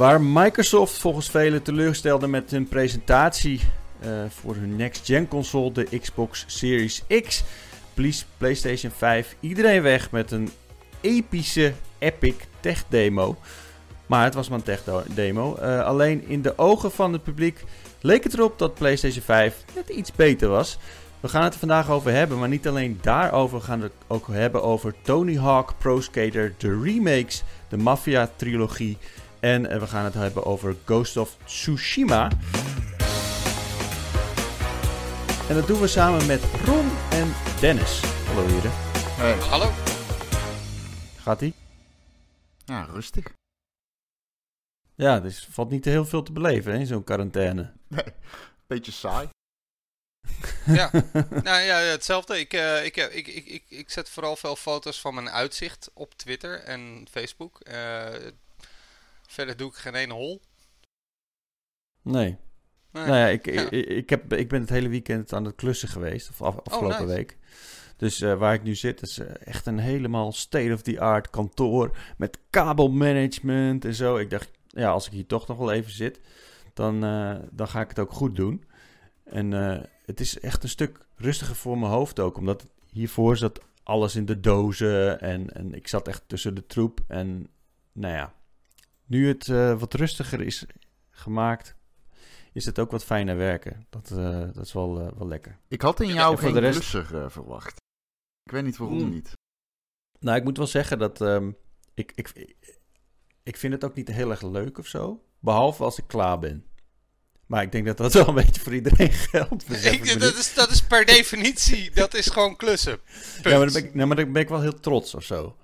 Waar Microsoft volgens velen teleurstelde met hun presentatie uh, voor hun next-gen console, de Xbox Series X, blies PlayStation 5 iedereen weg met een epische Epic Tech Demo. Maar het was maar een tech demo. Uh, alleen in de ogen van het publiek leek het erop dat PlayStation 5 net iets beter was. We gaan het er vandaag over hebben, maar niet alleen daarover. We gaan het ook hebben over Tony Hawk Pro Skater, de remakes, de Mafia trilogie. En uh, we gaan het hebben over Ghost of Tsushima. En dat doen we samen met Ron en Dennis. Hallo heren. Hey. Hallo. Gaat-ie? Ja, rustig. Ja, dus valt niet heel veel te beleven in zo'n quarantaine. Nee, beetje saai. ja, nou ja, hetzelfde. Ik, uh, ik, ik, ik, ik, ik zet vooral veel foto's van mijn uitzicht op Twitter en Facebook. Uh, verder doe ik geen ene hol. Nee. nee. Nou ja, ik, Ik, ik, heb, ik ben het hele weekend aan het klussen geweest, of af, afgelopen oh, nice. week. Dus uh, waar ik nu zit is uh, echt een helemaal state-of-the-art kantoor met kabelmanagement en zo. Ik dacht, ja, als ik hier toch nog wel even zit, dan, uh, dan ga ik het ook goed doen. En het is echt een stuk rustiger voor mijn hoofd ook, omdat hiervoor zat alles in de dozen en, en ik zat echt tussen de troep. En nou ja, nu het wat rustiger is gemaakt, is het ook wat fijner werken. Dat, dat is wel, wel lekker. Ik had in jou geen de rest... verwacht. Ik weet niet waarom mm. niet. Nou, ik moet wel zeggen dat um, ik, ik, ik vind het ook niet heel erg leuk of zo. Behalve als ik klaar ben. Maar ik denk dat dat wel een beetje voor iedereen geldt. Ik, dat, is, dat is per definitie, dat is gewoon klussen. Ja, maar dan, ben ik, nou, maar dan ben ik wel heel trots of zo.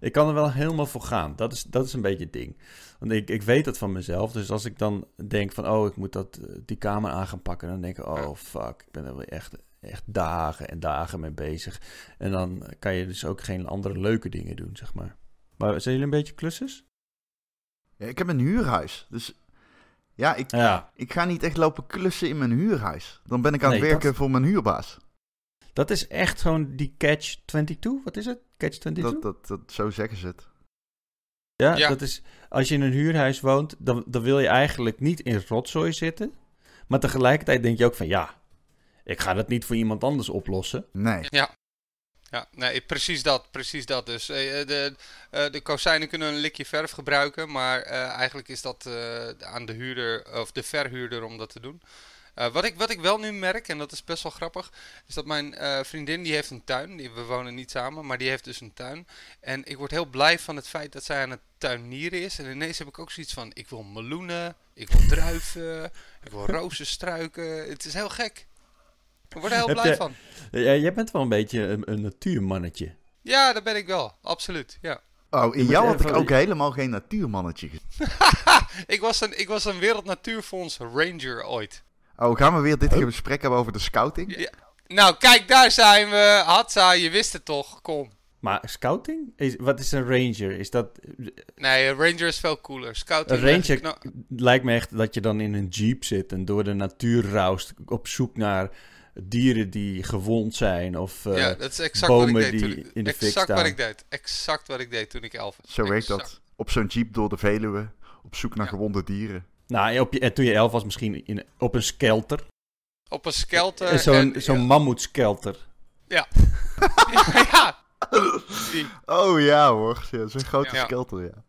Ik kan er wel helemaal voor gaan. Dat is, dat is een beetje het ding. Want ik, ik weet dat van mezelf. Dus als ik dan denk van, oh, ik moet dat, die kamer aan gaan pakken. Dan denk ik, oh, fuck, ik ben er wel echt echt dagen en dagen mee bezig. En dan kan je dus ook geen andere leuke dingen doen, zeg maar. Maar zijn jullie een beetje klussers? Ja, ik heb een huurhuis. Dus ja ik, ja. ik ga niet echt lopen klussen in mijn huurhuis. Dan ben ik aan het werken voor mijn huurbaas. Dat is echt gewoon die catch 22. Wat is het? Catch 22? Dat, dat, dat, zo zeggen ze het. Ja, ja, dat is als je in een huurhuis woont, dan, dan wil je eigenlijk niet in rotzooi zitten. Maar tegelijkertijd denk je ook van ja, ik ga dat niet voor iemand anders oplossen. Nee. Ja. Ja, nee, precies dat, precies dat. Dus eh, de, uh, de kozijnen kunnen een likje verf gebruiken, maar eigenlijk is dat aan de huurder of de verhuurder om dat te doen. Wat, ik, wat ik wel nu merk, en dat is best wel grappig, is dat mijn vriendin die heeft een tuin. Die, we wonen niet samen, maar die heeft dus een tuin. En ik word heel blij van het feit dat zij aan het tuinieren is. En ineens heb ik ook zoiets van, ik wil meloenen, ik wil druiven, ik wil rozenstruiken. Het is heel gek. Ik word er heel blij van. Ja, jij bent wel een beetje een, een natuurmannetje. Ja, dat ben ik wel. Absoluut, ja. Oh, in jou had ik ook helemaal geen natuurmannetje ik, was een, ik was een Wereld Natuurfonds Ranger ooit. Oh, gaan we weer dit oh. gesprek hebben over de scouting? Ja. Nou, kijk, daar zijn we. Hatsa, je wist het toch. Kom. Maar scouting? Is, wat is een ranger? Is dat... Nee, een ranger is veel cooler. Scouting... Een ranger lijkt me echt dat je dan in een jeep zit en door de natuur raust op zoek naar dieren die gewond zijn of uh, ja, dat is exact bomen wat ik deed die in de exact fik staan. wat ik deed. Exact wat ik deed toen ik elf was. Zo werkt dat. Op zo'n jeep door de Veluwe, op zoek naar gewonde dieren. Nou, op je, toen je elf was misschien in, op een skelter. Op een skelter. Zo'n zo'n ja. mammoetskelter. Ja. ja. Oh ja hoor, zo'n grote skelter, ja.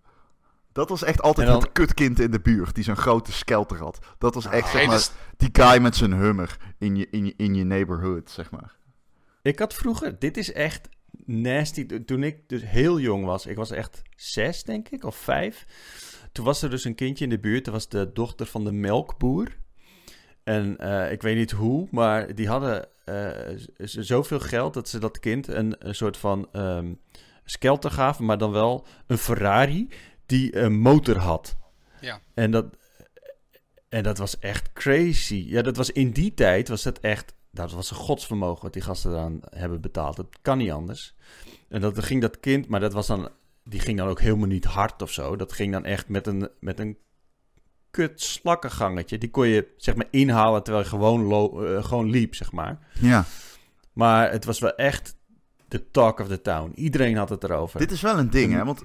Dat was echt altijd dan... het kutkind in de buurt die zo'n grote skelter had. Dat was echt, zeg maar, dus- die guy met zijn hummer in je, in, je, in je neighborhood, zeg maar. Ik had vroeger, dit is echt nasty. Toen ik dus heel jong was, ik was echt zes, denk ik, of vijf. Toen was er dus een kindje in de buurt, dat was de dochter van de melkboer. En uh, ik weet niet hoe, maar die hadden uh, zoveel geld dat ze dat kind een, een soort van um, skelter gaven, maar dan wel een Ferrari die een motor had. Ja. En dat, en dat was echt crazy. Ja, dat was in die tijd was dat echt. Dat was een godsvermogen wat die gasten dan hebben betaald. Dat kan niet anders. En dat ging dat kind, maar dat was dan. Die ging dan ook helemaal niet hard of zo. Dat ging dan echt met een, met een kut slakkengangetje. Die kon je zeg maar inhalen terwijl je gewoon, uh, gewoon liep, zeg maar. Ja. Maar het was wel echt de talk of the town. Iedereen had het erover. Dit is wel een ding, hè? Want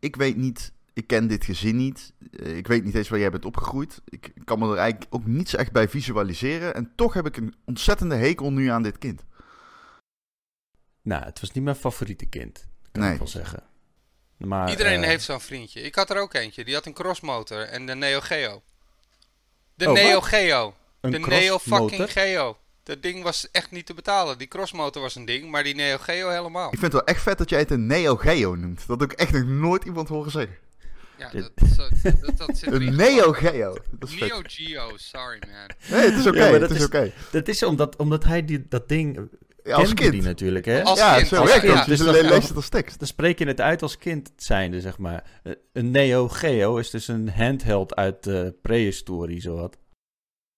ik weet niet Ik ken dit gezin niet. Eh, ik weet niet eens waar jij bent opgegroeid. Ik kan me er eigenlijk ook niets echt bij visualiseren. En toch heb ik een ontzettende hekel nu aan dit kind. Nou, het was niet mijn favoriete kind, kan nee. ik wel zeggen. Maar, Iedereen heeft zo'n vriendje. Ik had er ook eentje. Die had een crossmotor en de Neo Geo. De oh, Neo Geo. de Neo fucking Geo. Dat ding was echt niet te betalen. Die crossmotor was een ding, maar die Neo Geo helemaal. Ik vind het wel echt vet dat jij het een Neo Geo noemt. Dat heb ik echt nog nooit iemand horen zeggen. Ja, dat, dat, dat, zit Een Neo Geo. Neo Geo, sorry man. Nee, het is oké. Okay, is, oké. Dat is omdat, omdat hij die, dat ding ja, als kind. Die natuurlijk, hè? Als ja, kind. Zo als kind. Dus dan lees het als tekst. Dan spreek je het uit als kind zijnde, zeg maar. Een Neo Geo is dus een handheld uit de prehistorie, zowat.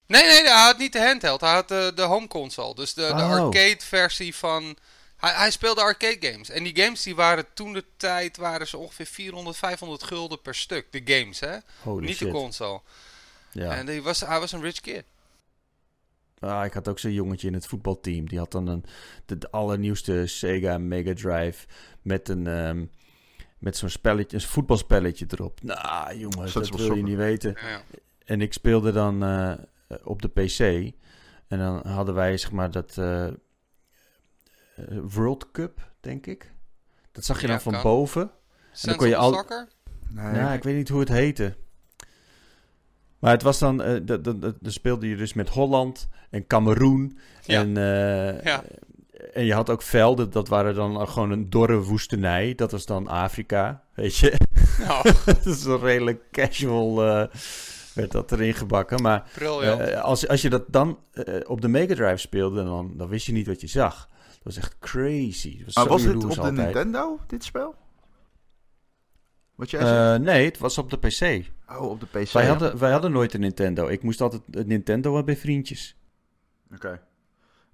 Nee, nee, hij had niet de handheld. Hij had de, de home console. Dus de, de oh. arcade versie van... Hij, hij, speelde arcade games. En die games die waren toen de tijd... waren ze ongeveer 400, 500 gulden per stuk. De games, hè? Holy niet shit. de console. Ja. En hij was, hij was een rich kid. Ah, ik had ook zo'n jongetje in het voetbalteam. Die had dan een, de, allernieuwste Sega Mega Drive met een... Um, met zo'n spelletje, een voetbalspelletje erop. Nou, jongens, dat, wil je niet weten. Ja. En ik speelde dan uh, eh, op de PC. En dan hadden wij zeg maar dat uh, World Cup, denk ik. Dat zag je dan van boven. En dan kon je al. Nee. Ja, ik weet niet hoe het heette. Maar het was dan, uh, dan speelde je dus met Holland en Cameroen. Ja. En, ja. en je had ook velden, dat waren dan gewoon een dorre woestenij. Dat was dan Afrika, weet je. Oh. dat is een redelijk casual werd dat erin gebakken. Maar uh, als, als je dat dan uh, op de Mega Drive speelde, dan, dan wist je niet wat je zag. Dat was echt crazy. Was, maar was het op de Nintendo, dit spel? Wat jij uh, nee, het was op de PC. Oh, op de PC. Wij, hadden, wij hadden nooit een Nintendo. Ik moest altijd een Nintendo bij vriendjes. Oké.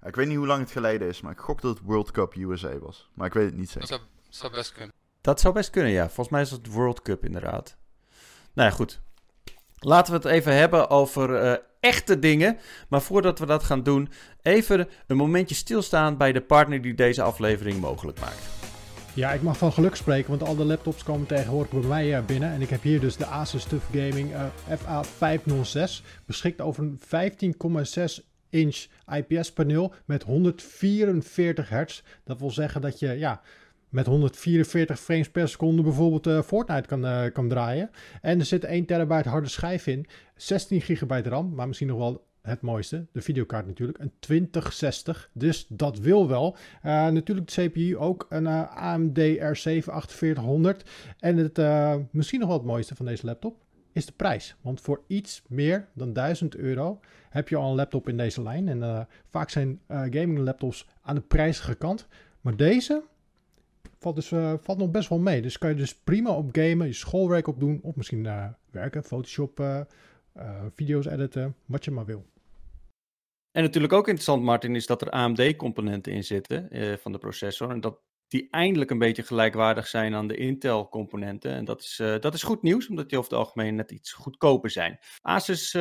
Ik weet niet hoe lang het geleden is, maar ik gok dat het World Cup USA was. Maar ik weet het niet zeker. Dat zou, zou best kunnen. Dat zou best kunnen, ja. Volgens mij is het World Cup inderdaad. Nou ja, goed. Laten we het even hebben over uh, echte dingen. Maar voordat we dat gaan doen, even een momentje stilstaan bij de partner die deze aflevering mogelijk maakt. Ja, ik mag van geluk spreken, want al de laptops komen tegenwoordig bij mij uh, binnen. En ik heb hier dus de Asus TUF Gaming uh, FA506. Beschikt over een 15,6 inch IPS paneel met 144 hertz. Dat wil zeggen dat je ja, met 144 frames per seconde bijvoorbeeld uh, Fortnite kan, kan draaien. En er zit 1 terabyte harde schijf in, 16 gigabyte RAM, maar misschien nog wel het mooiste, de videokaart natuurlijk, een 2060. Dus dat wil wel. Uh, natuurlijk de CPU ook een AMD R7 4800. En het, misschien nog wel het mooiste van deze laptop is de prijs. Want voor iets meer dan 1000 euro heb je al een laptop in deze lijn. En vaak zijn gaming laptops aan de prijzige kant. Maar deze valt, dus, valt nog best wel mee. Dus kan je dus prima op gamen, je schoolwerk op doen. Of misschien werken, Photoshop, video's editen, wat je maar wil. En natuurlijk ook interessant, Martin, is dat er AMD-componenten in zitten van de processor. En dat die eindelijk een beetje gelijkwaardig zijn aan de Intel-componenten. En dat is, dat is goed nieuws, omdat die over het algemeen net iets goedkoper zijn. Asus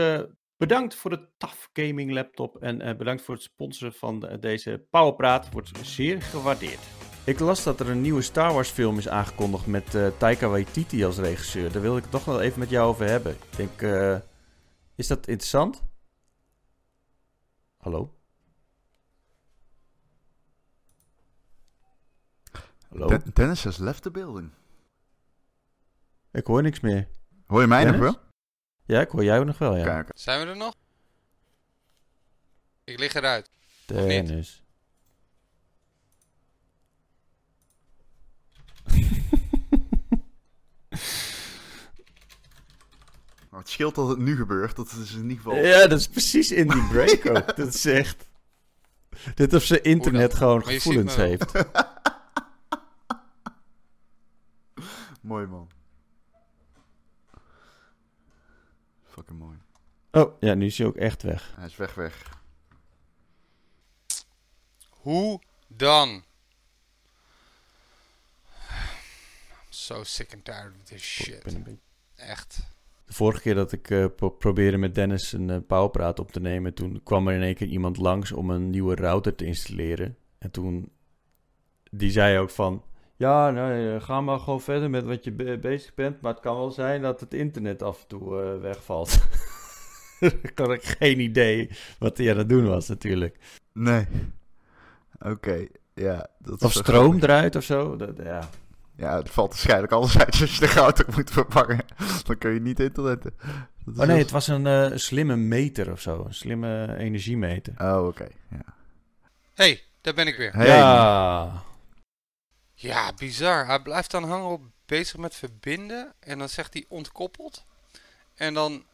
Bedankt voor de TAF Gaming Laptop en bedankt voor het sponsoren van deze Powerpraat. Wordt zeer gewaardeerd. Ik las dat er een nieuwe Star Wars film is aangekondigd met Taika Waititi als regisseur. Daar wil ik het toch wel even met jou over hebben. Ik denk, is dat interessant? Hallo? Hallo? De Dennis has left the building. Ik hoor niks meer. Hoor je mij nog wel? Ja, ik hoor jou nog wel, ja. Kijk. Zijn we er nog? Ik lig eruit. Dennis. Maar het scheelt dat het nu gebeurt. Dat is in ieder geval... Ja, dat is precies in die break ook. dat is echt... Dit of ze internet gewoon gevoelens heeft. mooi man. Fucking mooi. Oh, ja, nu is hij ook echt weg. Hij is weg, weg. Hoe dan? so sick and tired of this shit. Echt. De vorige keer dat ik uh, probeerde met Dennis een uh, powerpraat op te nemen, toen kwam er in één keer iemand langs om een nieuwe router te installeren. En toen, die zei ook van, Ja, nou, ga maar gewoon verder met wat je bezig bent. Maar het kan wel zijn dat het internet af en toe uh, wegvalt. ik had ik geen idee wat hij aan het doen was, natuurlijk. Nee. Oké, ja. Dat of stroom eruit of zo. Dat, ja. Ja, het valt waarschijnlijk alles uit als je de goud moet vervangen. Dan kun je niet internetten. Oh nee, het was een uh, slimme meter of zo. Een slimme energiemeter. Oh, oké. Ja. hey, daar ben ik weer. Hey. Ja. Ja, bizar. Hij blijft dan hangen op bezig met verbinden. En dan zegt hij ontkoppeld. En dan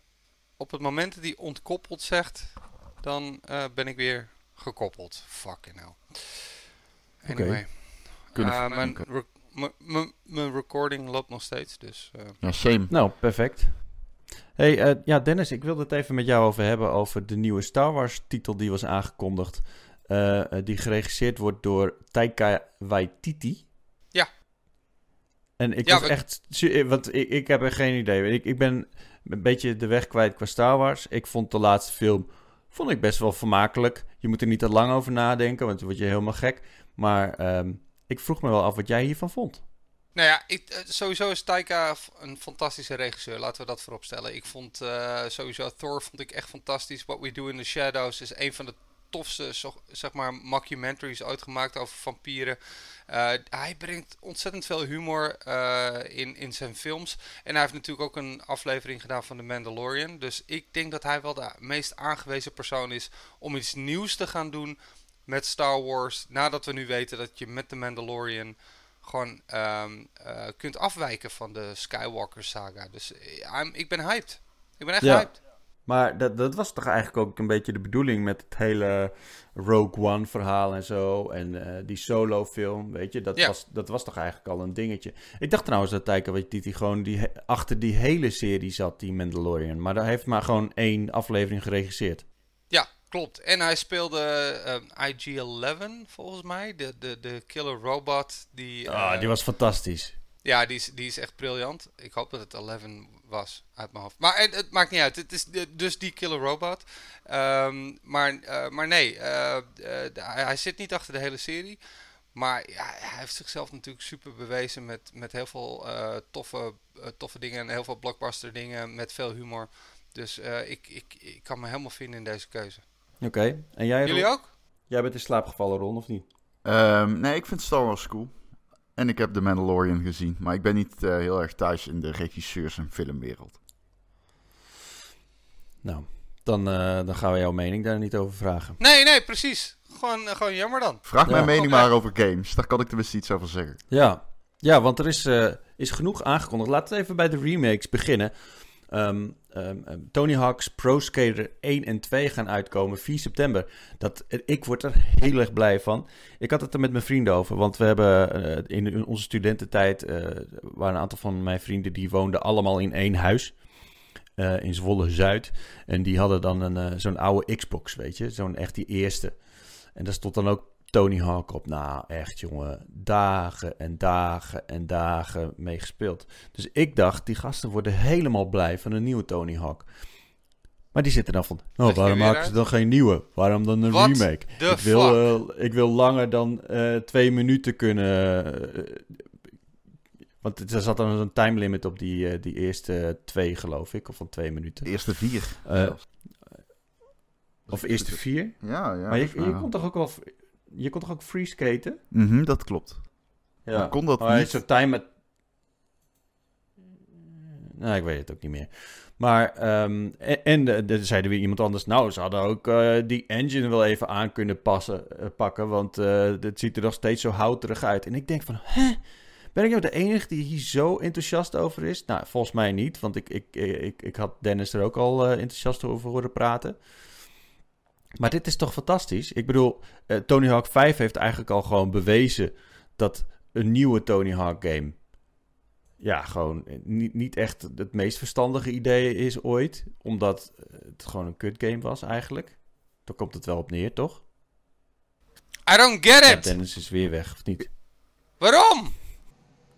op het moment dat hij ontkoppeld zegt, dan uh, ben ik weer gekoppeld. Fucking hell. Anyway. Okay. Uh, mijn, mijn recording loopt nog steeds, dus... Uh. Ja, shame. Nou, perfect. Hey, uh, ja Dennis, ik wilde het even met jou over hebben over de nieuwe Star Wars titel die was aangekondigd. Uh, die geregisseerd wordt door Taika Waititi. Ja. En ik ja, was echt... Want ik, ik heb er geen idee. Ik, ik ben een beetje de weg kwijt qua Star Wars. Ik vond de laatste film vond ik best wel vermakelijk. Je moet er niet te lang over nadenken, want dan word je helemaal gek. Maar um, ik vroeg me wel af wat jij hiervan vond. Nou ja, ik, eh, sowieso is Taika een fantastische regisseur. Laten we dat vooropstellen. Ik vond uh, sowieso Thor vond ik echt fantastisch. What We Do in the Shadows is een van de tofste, zeg maar, mockumentaries uitgemaakt over vampieren. Uh, hij brengt ontzettend veel humor in, in zijn films. En hij heeft natuurlijk ook een aflevering gedaan van The Mandalorian. Dus ik denk dat hij wel de meest aangewezen persoon is om iets nieuws te gaan doen met Star Wars. Nadat we nu weten dat je met The Mandalorian gewoon um, uh, kunt afwijken van de Skywalker saga. Dus ik ben hyped. Ik ben echt ja. hyped. Maar dat, dat was toch eigenlijk ook een beetje de bedoeling met het hele Rogue One verhaal en zo. En uh, die solo film, weet je. Dat, was, dat was toch eigenlijk al een dingetje. Ik dacht trouwens dat Taika Waititi gewoon die, achter die hele serie zat, die Mandalorian. Maar hij heeft maar gewoon één aflevering geregisseerd. Klopt. En hij speelde eh, IG-11 volgens mij. De, de, de killer robot. Die, ah, die was fantastisch. Ja, die is, die is echt briljant. Ik hoop dat het 11 was uit mijn hoofd. Maar het, het, maakt niet uit. Het is dus die killer robot. Um, maar, uh, maar nee, uh, uh, hij zit niet achter de hele serie. Maar ja, hij heeft zichzelf natuurlijk super bewezen met, met heel veel toffe, toffe dingen en heel veel blockbuster dingen met veel humor. Dus ik, ik, ik kan me helemaal vinden in deze keuze. Oké, en jij? Jullie ook? Jij bent in slaap gevallen, Ron, of niet? Um, nee, ik vind Star Wars cool. En ik heb The Mandalorian gezien. Maar ik ben niet uh, heel erg thuis in de regisseurs- en filmwereld. Nou, dan, uh, dan gaan we jouw mening daar niet over vragen. Nee, nee, precies. Gewoon, uh, gewoon jammer dan. Vraag ja. mijn mening maar over games. Daar kan ik tenminste iets over zeggen. Ja, ja want er is, is genoeg aangekondigd. Laten we even bij de remakes beginnen. Um, um, Tony Hawk's Pro Skater 1 en 2 gaan uitkomen 4 september. Dat, ik word er heel erg blij van. Ik had het er met mijn vrienden over, want we hebben uh, in onze studententijd uh, waren een aantal van mijn vrienden die woonden allemaal in één huis. In Zwolle Zuid. En die hadden dan een, zo'n oude Xbox, weet je, zo'n echt die eerste. En daar stond dan ook Tony Hawk op. Nou, echt jongen, dagen en dagen en dagen mee gespeeld. Dus ik dacht, die gasten worden helemaal blij van een nieuwe Tony Hawk. Maar die zitten dan van, oh, waarom maken ze dan geen nieuwe? Waarom dan een remake? Ik wil, uh, ik wil langer dan uh, twee minuten kunnen... Uh, want er zat dan een time limit op die, die eerste twee, geloof ik. Of van twee minuten. De eerste vier. of eerste vier? Ja, ja. Maar je, je kon toch ook wel je kon toch ook free skaten? Mhm, dat klopt. Ja. Maar kon dat niet? Zo'n time met... Nou, ik weet het ook niet meer. Maar, um, en, en zeiden weer iemand anders... Nou, ze hadden ook uh, die engine wel even aan kunnen passen, uh, pakken... want uh, het ziet er nog steeds zo houterig uit. En ik denk van, hè? Ben ik nou de enige die hier zo enthousiast over is? Nou, volgens mij niet, want ik, ik, ik, ik had Dennis er ook al enthousiast over horen praten... Maar dit is toch fantastisch? Ik bedoel, uh, Tony Hawk 5 heeft eigenlijk al gewoon bewezen dat een nieuwe Tony Hawk game. Ja, gewoon niet, niet echt het meest verstandige idee is ooit. Omdat het gewoon een kut game was eigenlijk. Daar komt het wel op neer, toch? I don't get it! Dennis is weer weg, of niet? Waarom?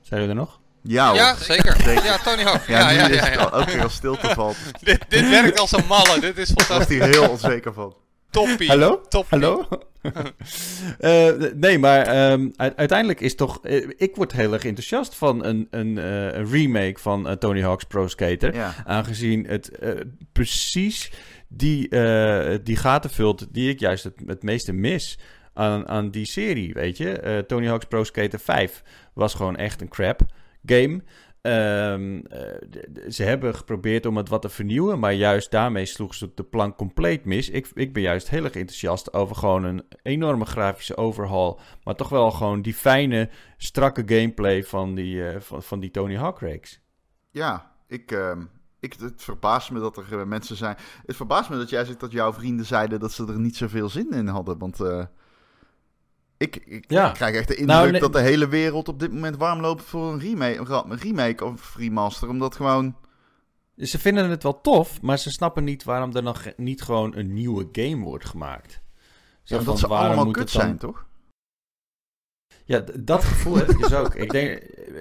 Zijn jullie er nog? Ja, ja zeker. Ja, Tony Hawk. Ja, ja, ja, ja, Ook weer als stilte valt. dit, dit werkt als een malle. Dit is fantastisch. Daar is hij heel onzeker van. Toppie. Hallo? Hallo? uh, nee, maar um, uiteindelijk is toch... Uh, ik word heel erg enthousiast van een, een, uh, een remake van Tony Hawk's Pro Skater. Ja. Aangezien het precies die, die gaten vult die ik juist het, het meeste mis aan, aan die serie, weet je. Tony Hawk's Pro Skater 5 was gewoon echt een crap game. Um, ze hebben geprobeerd om het wat te vernieuwen, maar juist daarmee sloeg ze de plank compleet mis. Ik, ik ben juist heel erg enthousiast over gewoon een enorme grafische overhaul, maar toch wel gewoon die fijne, strakke gameplay van die, uh, van, van die Tony Hawk reeks. Ja, ik, uh, ik, het verbaast me dat er mensen zijn. Het verbaast me dat jij zegt dat jouw vrienden zeiden dat ze er niet zoveel zin in hadden, want... Ik, ik krijg echt de nou, indruk dat de hele wereld op dit moment warm loopt voor een remake, een remake of remaster. Omdat gewoon... Ze vinden het wel tof, maar ze snappen niet waarom er nog niet gewoon een nieuwe game wordt gemaakt. Ja, dat ze allemaal kut dan... zijn, toch? Ja, dat gevoel heb ik dus ook. Ik, denk,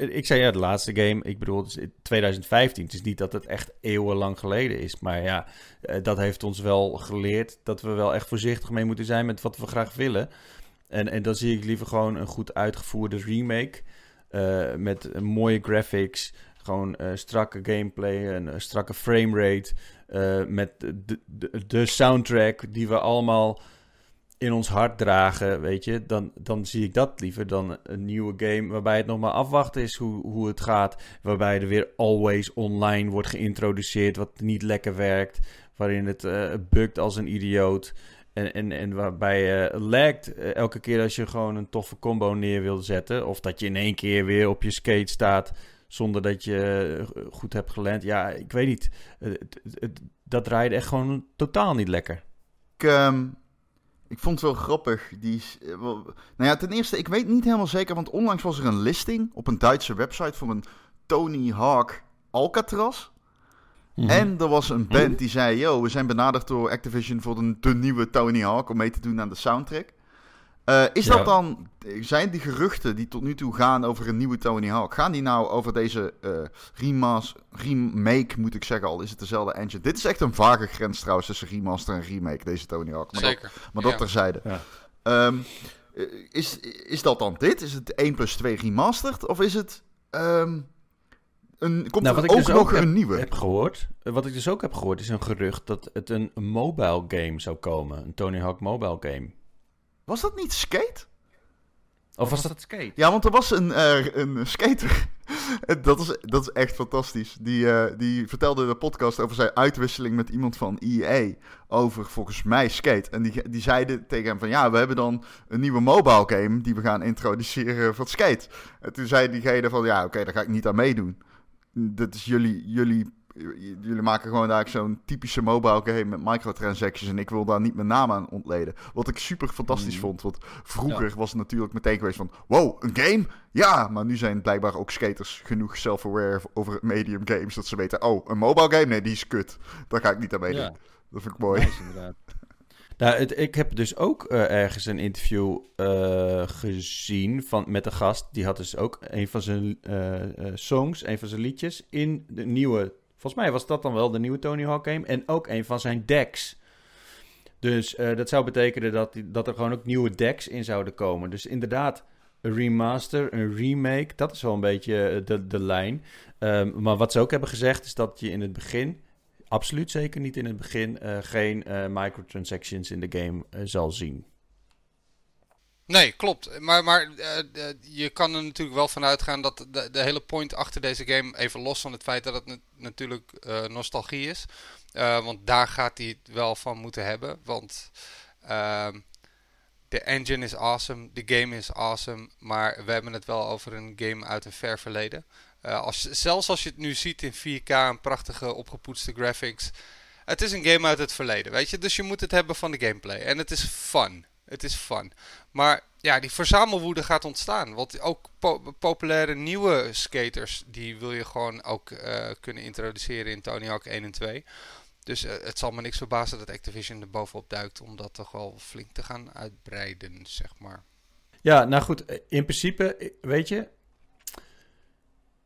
ik zei ja, de laatste game, ik bedoel, 2015. Het is niet dat het echt eeuwenlang geleden is. Maar ja, eh, dat heeft ons wel geleerd dat we wel echt voorzichtig mee moeten zijn met wat we graag willen. En, en dan zie ik liever gewoon een goed uitgevoerde remake. Uh, met mooie graphics, gewoon uh, strakke gameplay, een strakke framerate. Uh, met de, de, soundtrack die we allemaal in ons hart dragen, weet je. Dan, dan zie ik dat liever dan een nieuwe game waarbij het nog maar afwachten is hoe, hoe het gaat. Waarbij er weer always online wordt geïntroduceerd wat niet lekker werkt. Waarin het bukt als een idioot. En, en, en waarbij je uh, lagt uh, elke keer als je gewoon een toffe combo neer wil zetten. Of dat je in één keer weer op je skate staat zonder dat je uh, goed hebt geland. Ja, ik weet niet. dat draaide echt gewoon totaal niet lekker. Ik, um, ik vond het wel grappig. Die, nou ja, ten eerste, ik weet niet helemaal zeker. Want onlangs was er een listing op een Duitse website voor een Tony Hawk Alcatraz. Mhm. En er was een band die zei: Yo, we zijn benaderd door Activision voor de, de nieuwe Tony Hawk om mee te doen aan de soundtrack. Uh, is dat dan, zijn die geruchten die tot nu toe gaan over een nieuwe Tony Hawk, gaan die nou over deze uh, remas, remake, moet ik zeggen, al is het dezelfde engine? Dit is echt een vage grens trouwens tussen remaster en remake, deze Tony Hawk. Maar Zeker. Dat, maar dat ja. terzijde. Ja. Um, is, is dat dan dit? Is het 1 plus 2 remastered? Of is het um, een, komt nou, er ook dus nog een heb, nieuwe? Heb gehoord, wat ik dus ook heb gehoord is een gerucht dat het een mobile game zou komen. Een Tony Hawk mobile game. Was dat niet Skate? Of was dat Skate? Ja, want er was een, uh, een skater. dat, is, dat is echt fantastisch. Die, uh, die vertelde in de podcast over zijn uitwisseling met iemand van EA. Over volgens mij Skate. En die, die zeiden tegen hem van ja, we hebben dan een nieuwe mobile game die we gaan introduceren van Skate. En toen zei diegene van ja, oké, okay, daar ga ik niet aan meedoen dat is jullie, jullie, jullie maken gewoon daar zo'n typische mobile game met microtransactions. En ik wil daar niet mijn naam aan ontleden. Wat ik super fantastisch mm. vond. Want vroeger was het natuurlijk meteen geweest van, wow, een game? Ja, maar nu zijn blijkbaar ook skaters genoeg self-aware over medium games. Dat ze weten, oh, een mobile game? Nee, die is kut. Daar ga ik niet aan meedoen. Dat vind ik mooi. Nice, inderdaad. Nou, ik heb dus ook uh, ergens een interview uh, gezien van, met een gast. Die had dus ook een van zijn uh, songs, een van zijn liedjes in de nieuwe... Volgens mij was dat dan wel de nieuwe Tony Hawk game. En ook een van zijn decks. Dus dat zou betekenen dat, dat er gewoon ook nieuwe decks in zouden komen. Dus inderdaad, een remaster, een remake. Dat is wel een beetje de, de lijn. Um, maar wat ze ook hebben gezegd is dat je in het begin absoluut zeker niet in het begin uh, geen uh, microtransactions in de game uh, zal zien. Nee, klopt. Maar, maar je kan er natuurlijk wel van uitgaan dat de, de, hele point achter deze game, even los van het feit dat het natuurlijk nostalgie is, want daar gaat hij het wel van moeten hebben. Want ehm, de engine is awesome, de game is awesome, maar we hebben het wel over een game uit een ver verleden. Uh, als, zelfs als je het nu ziet in 4K, een prachtige opgepoetste graphics. Het is een game uit het verleden, weet je. Dus je moet het hebben van de gameplay. En het is fun. Het is fun. Maar ja, die verzamelwoede gaat ontstaan. Want ook populaire nieuwe skaters, die wil je gewoon ook uh, kunnen introduceren in Tony Hawk 1 en 2. Dus uh, het zal me niks verbazen dat Activision er bovenop duikt om dat toch wel flink te gaan uitbreiden, zeg maar. Ja, nou goed, in principe, weet je,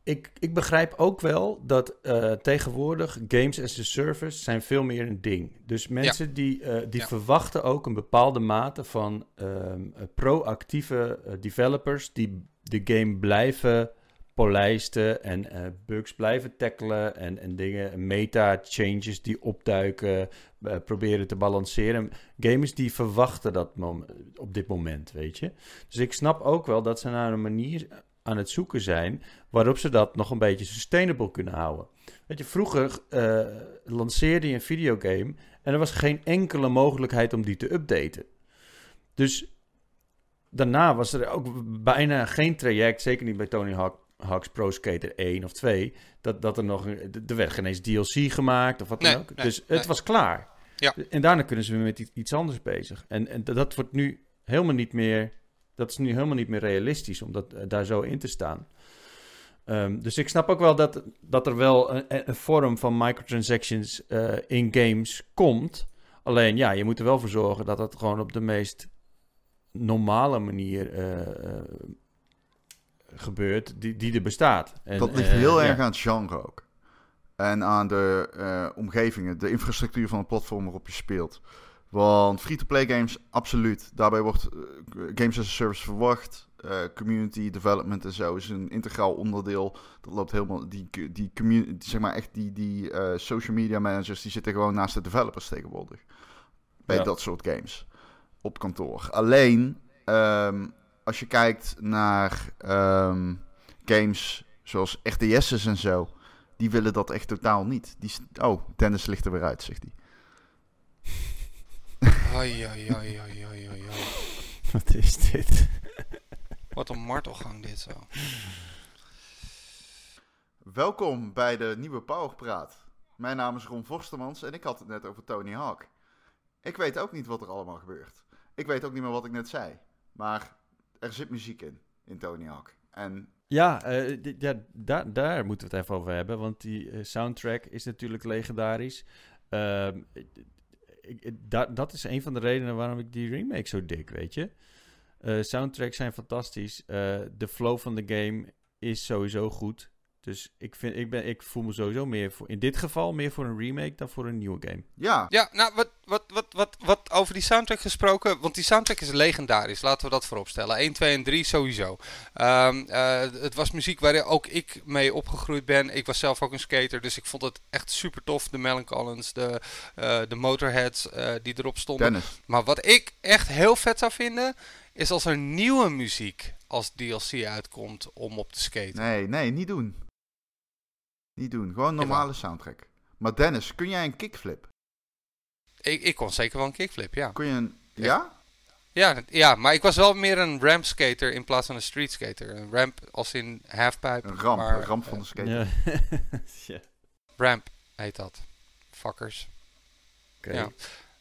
ik, ik begrijp ook wel dat uh, tegenwoordig games as a service zijn veel meer een ding. Dus mensen die, uh, die verwachten ook een bepaalde mate van ehm, proactieve developers die de game blijven polijsten en uh, bugs blijven tackelen en, en dingen, meta-changes die opduiken, uh, proberen te balanceren. Gamers die verwachten dat op dit moment, weet je. Dus ik snap ook wel dat ze naar een manier aan het zoeken zijn waarop ze dat nog een beetje sustainable kunnen houden. Weet je, vroeger uh, lanceerde je een videogame en er was geen enkele mogelijkheid om die te updaten. Dus daarna was er ook bijna geen traject, zeker niet bij Tony Hawk Hawk's Pro Skater 1 of 2, dat, dat er nog een, er werd geen eens DLC gemaakt of wat dan ook. dus het was klaar. Ja. En daarna kunnen ze weer met iets anders bezig. En, en dat wordt nu helemaal niet meer, dat is nu helemaal niet meer realistisch om dat, eh, daar zo in te staan. Um, dus ik snap ook wel dat, dat er wel een, een vorm van microtransactions uh, in games komt. Alleen ja, je moet er wel voor zorgen dat het gewoon op de meest normale manier uh, gebeurt die, die er bestaat. En, dat ligt heel erg aan het genre ook. En aan de omgevingen, de infrastructuur van het platform waarop je speelt. Want free-to-play games, absoluut. Daarbij wordt uh, games as a service verwacht. Uh, community development en zo is een integraal onderdeel. Dat loopt helemaal. Die, die community, zeg maar echt die, die social media managers, die zitten gewoon naast de developers tegenwoordig. Bij dat soort games. Op kantoor. Alleen, um, als je kijkt naar um, games zoals RTS's en zo, die willen dat echt totaal niet. Die, oh, Dennis ligt er weer uit, zegt hij. Ai, ai, ai, ai, ai, ai, Wat is dit? Wat een martelgang dit zo. Welkom bij de nieuwe Powerpraat. Mijn naam is Ron Vorstermans en ik had het net over Tony Hawk. Ik weet ook niet wat er allemaal gebeurt. Ik weet ook niet meer wat ik net zei. Maar er zit muziek in, in Tony Hawk. En... Ja, uh, ja daar, daar moeten we het even over hebben, want die uh, soundtrack is natuurlijk legendarisch. Uh, dat, dat is een van de redenen waarom ik die remake zo dik, weet je. Uh, soundtracks zijn fantastisch. de flow van de game is sowieso goed. Dus ik, vind, ik, ben, ik voel me sowieso meer voor, in dit geval meer voor een remake dan voor een nieuwe game. Ja. Ja, nou, wat, wat, wat, wat, wat over die soundtrack gesproken. Want die soundtrack is legendarisch, laten we dat vooropstellen. 1, 2 en 3 sowieso. Um, uh, het was muziek waar ook ik mee opgegroeid ben. Ik was zelf ook een skater, dus ik vond het echt super tof. De Melon de, uh, de Motorheads uh, die erop stonden. Dennis. Maar wat ik echt heel vet zou vinden, is als er nieuwe muziek als DLC uitkomt om op te skaten. Nee, nee, niet doen. Niet doen. Gewoon een normale soundtrack. Maar Dennis, kun jij een kickflip? Ik, ik kon zeker wel een kickflip, ja. Kun je een... Ja? Ja, ja, maar ik was wel meer een ramp skater in plaats van een street skater. Een ramp als in halfpipe. Een ramp, maar, een ramp van de skater. Ja. Ramp heet dat. Fuckers. Oké. Ja.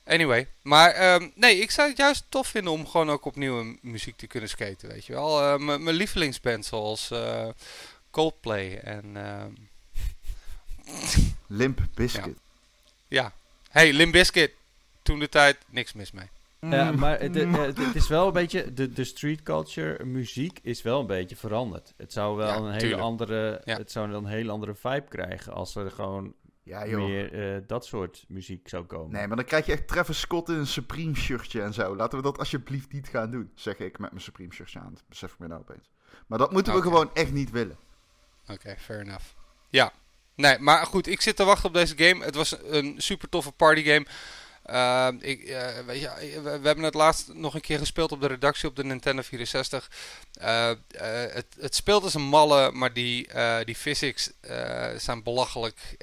Anyway, maar um, nee, ik zou het juist tof vinden om gewoon ook opnieuw muziek te kunnen skaten, weet je wel. Uh, mijn lievelingsband zoals uh, Coldplay en... Uh, Limp Biscuit. Ja. ja. Hey, Limp Biscuit. Toen de tijd, niks mis mee. Ja, maar het, het, is wel een beetje, de, de street culture muziek is wel een beetje veranderd. Het zou wel een hele andere, het zou een hele andere vibe krijgen als er gewoon ja, meer uh, dat soort muziek zou komen. Nee, maar dan krijg je echt Travis Scott in een Supreme shirtje en zo. Laten we dat alsjeblieft niet gaan doen, zeg ik met mijn Supreme shirtje aan. besef ik me nou opeens. Maar dat moeten we gewoon echt niet willen. Oké, fair enough. Ja, Nee, maar goed, ik zit te wachten op deze game. Het was een super toffe partygame. Uh, ik, weet je, we, hebben het laatst nog een keer gespeeld op de redactie op de Nintendo 64. Uh, het, het speelt als een malle, maar die, eh, die physics zijn belachelijk.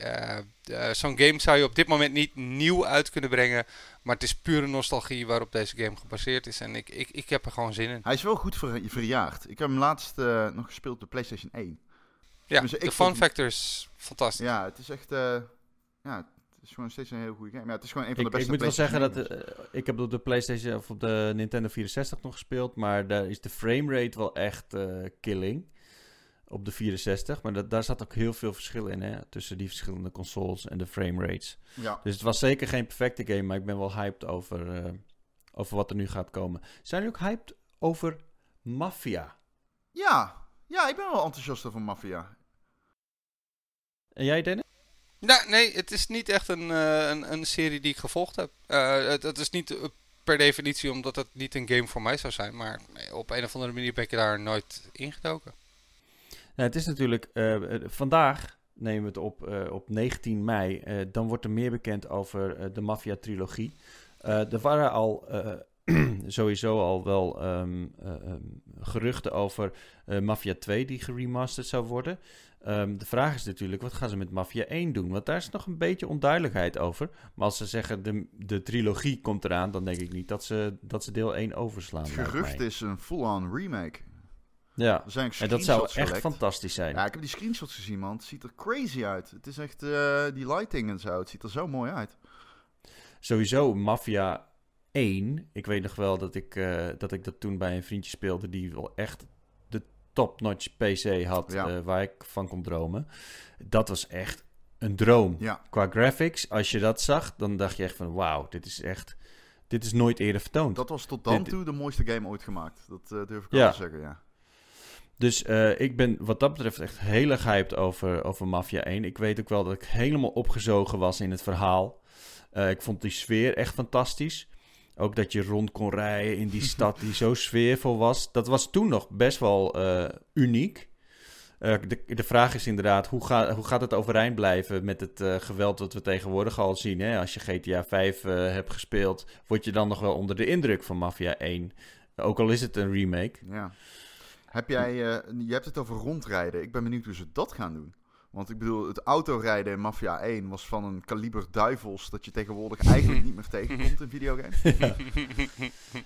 Zo'n game zou je op dit moment niet nieuw uit kunnen brengen. Maar het is pure nostalgie waarop deze game gebaseerd is. En ik, ik, ik heb er gewoon zin in. Hij is wel goed ver, verjaagd. Ik heb hem laatst nog gespeeld op de PlayStation 1. Ja, de fun factor is fantastisch. Ja, het is echt... Uh, ja, het is gewoon steeds een hele goede game. Ja, het is gewoon een van de beste Ik moet wel zeggen dat... Uh, ik heb op de PlayStation of op de Nintendo 64 nog gespeeld. Maar daar is de framerate wel echt uh, killing. Op de 64. Maar dat, daar zat ook heel veel verschil in, hè. Tussen die verschillende consoles en de framerates. Ja. Dus het was zeker geen perfecte game. Maar ik ben wel hyped over, over wat er nu gaat komen. Zijn jullie ook hyped over Mafia? Ja, ja, ik ben wel enthousiast over Mafia. En jij, Dennis? Nee, nee, het is niet echt een, een, een, serie die ik gevolgd heb. het, het, is niet per definitie omdat het niet een game voor mij zou zijn. Maar op een of andere manier ben ik daar nooit ingedoken. Nou, het is natuurlijk vandaag nemen we het op op 19 mei. dan wordt er meer bekend over de Mafia-trilogie. er waren al sowieso al wel ehm, ehm, geruchten over Mafia 2 die geremasterd zou worden. Ehm, de vraag is natuurlijk, wat gaan ze met Mafia 1 doen? Want daar is nog een beetje onduidelijkheid over. Maar als ze zeggen, de, de trilogie komt eraan, dan denk ik niet dat ze, dat ze deel 1 overslaan. Het gerucht is een full-on remake. Ja, en dat zou echt fantastisch zijn. Ja, ik heb die screenshots gezien, man. Het ziet er crazy uit. Het is echt, uh, die lighting en zo, het ziet er zo mooi uit. Sowieso, Mafia 1. Ik weet nog wel dat ik, uh, dat ik dat toen bij een vriendje speelde die wel echt top-notch PC had eh, waar ik van kon dromen. Dat was echt een droom. Ja. Qua graphics, als je dat zag, dan dacht je echt van wauw, dit is echt... Dit is nooit eerder vertoond. Dat was tot dan toe de mooiste game ooit gemaakt. Dat uh, durf ik wel te zeggen, ja. Dus uh, ik ben wat dat betreft echt heel erg hyped over, over Mafia 1. Ik weet ook wel dat ik helemaal opgezogen was in het verhaal. Uh, ik vond die sfeer echt fantastisch. Ook dat je rond kon rijden in die stad die zo sfeervol was. Dat was toen nog best wel uh, uniek. Uh, de, de vraag is inderdaad, hoe, ga, hoe gaat het overeind blijven met het uh, geweld dat we tegenwoordig al zien? Hè? Als je GTA 5 hebt gespeeld, word je dan nog wel onder de indruk van Mafia 1. Ook al is het een remake. Ja. Heb jij, je hebt het over rondrijden. Ik ben benieuwd hoe ze dat gaan doen. Want ik bedoel, het autorijden in Mafia 1 was van een kaliber duivels dat je tegenwoordig eigenlijk niet meer tegenkomt in videogames. Ja.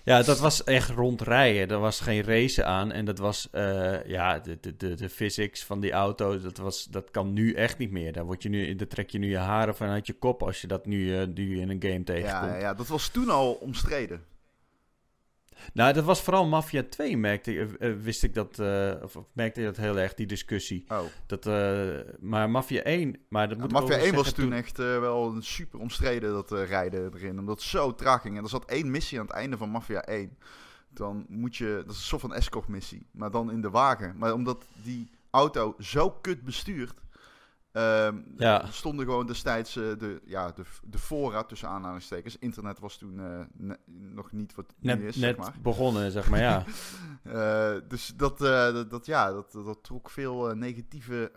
ja, dat was echt rondrijden. Er was geen race aan. En dat was, uh, ja, de, de, de, de, physics van die auto, dat, was, dat kan nu echt niet meer. Daar, word je nu, daar trek je nu je haren vanuit je kop als je dat nu, uh, nu in een game tegenkomt. Ja, ja, dat was toen al omstreden. Nou, dat was vooral Mafia 2, merkte, uh, wist ik dat, uh, of merkte je dat heel erg, die discussie. Oh. Dat, uh, maar Mafia 1, maar dat moet Mafia 1 was toen, echt wel een super omstreden, dat rijden erin, omdat het zo traag ging. En er zat één missie aan het einde van Mafia 1. Dan moet je, dat is een soort van escort missie, maar dan in de wagen. Maar omdat die auto zo kut bestuurt, Um, ja. Er stonden gewoon destijds uh, de, ja, de, de fora tussen aanhalingstekens. Internet was toen uh, nog niet wat net, is, net zeg maar. begonnen, zeg maar, ja. uh, dus dat, dat, dat, ja, dat, dat trok veel negatieve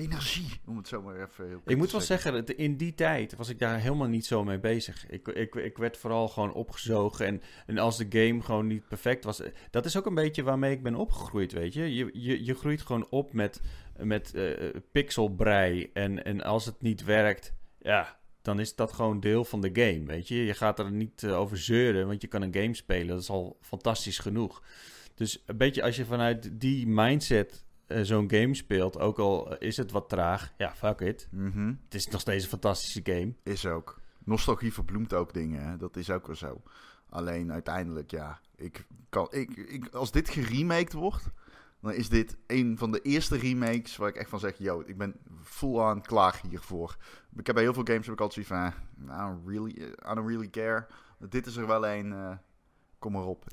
energie, om het zo maar even heel Ik moet wel zeggen, in die tijd was ik daar helemaal niet zo mee bezig. Ik, ik, ik werd vooral gewoon opgezogen. En, en als de game gewoon niet perfect was... Dat is ook een beetje waarmee ik ben opgegroeid, weet je. Je, je, je groeit gewoon op met met uh, pixelbrei. En, en als het niet werkt, ja, dan is dat gewoon deel van de game, weet je. Je gaat er niet uh, over zeuren, want je kan een game spelen. Dat is al fantastisch genoeg. Dus een beetje als je vanuit die mindset uh, zo'n game speelt, ook al is het wat traag, ja, fuck it. Mm -hmm. Het is nog steeds een fantastische game. Is ook. Nostalgie verbloemt ook dingen, hè? dat is ook wel zo. Alleen uiteindelijk, ja, ik kan, ik, ik, als dit geremaked wordt, dan is dit een van de eerste remakes waar ik echt van zeg, yo, ik ben full on klaar hiervoor. Ik heb bij heel veel games heb ik altijd zoiets van, I don't really, I don't really care. Dit is er wel een, uh, kom maar op.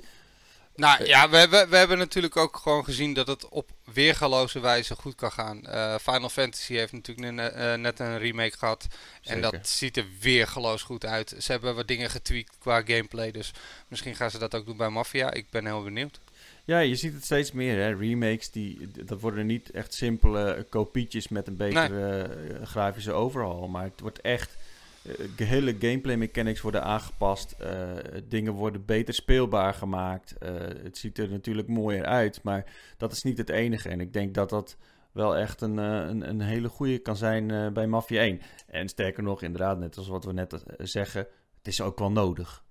Nou ja, we hebben, we hebben natuurlijk ook gewoon gezien dat het op weergaloze wijze goed kan gaan. Uh, Final Fantasy heeft natuurlijk net, uh, net een remake gehad. En dat ziet er weergaloos goed uit. Ze hebben wat dingen getweakt qua gameplay. Dus misschien gaan ze dat ook doen bij Mafia. Ik ben heel benieuwd. Ja, je ziet het steeds meer. Hè? Remakes, die, dat worden niet echt simpele kopietjes met een betere eh, grafische overhaul. Maar het wordt echt... Uh, hele gameplay mechanics worden aangepast. Uh, dingen worden beter speelbaar gemaakt. het ziet er natuurlijk mooier uit. Maar dat is niet het enige. En ik denk dat dat wel echt een, een, een hele goede kan zijn bij Mafia 1. En sterker nog, inderdaad, net als wat we net zeggen... Het is ook wel nodig.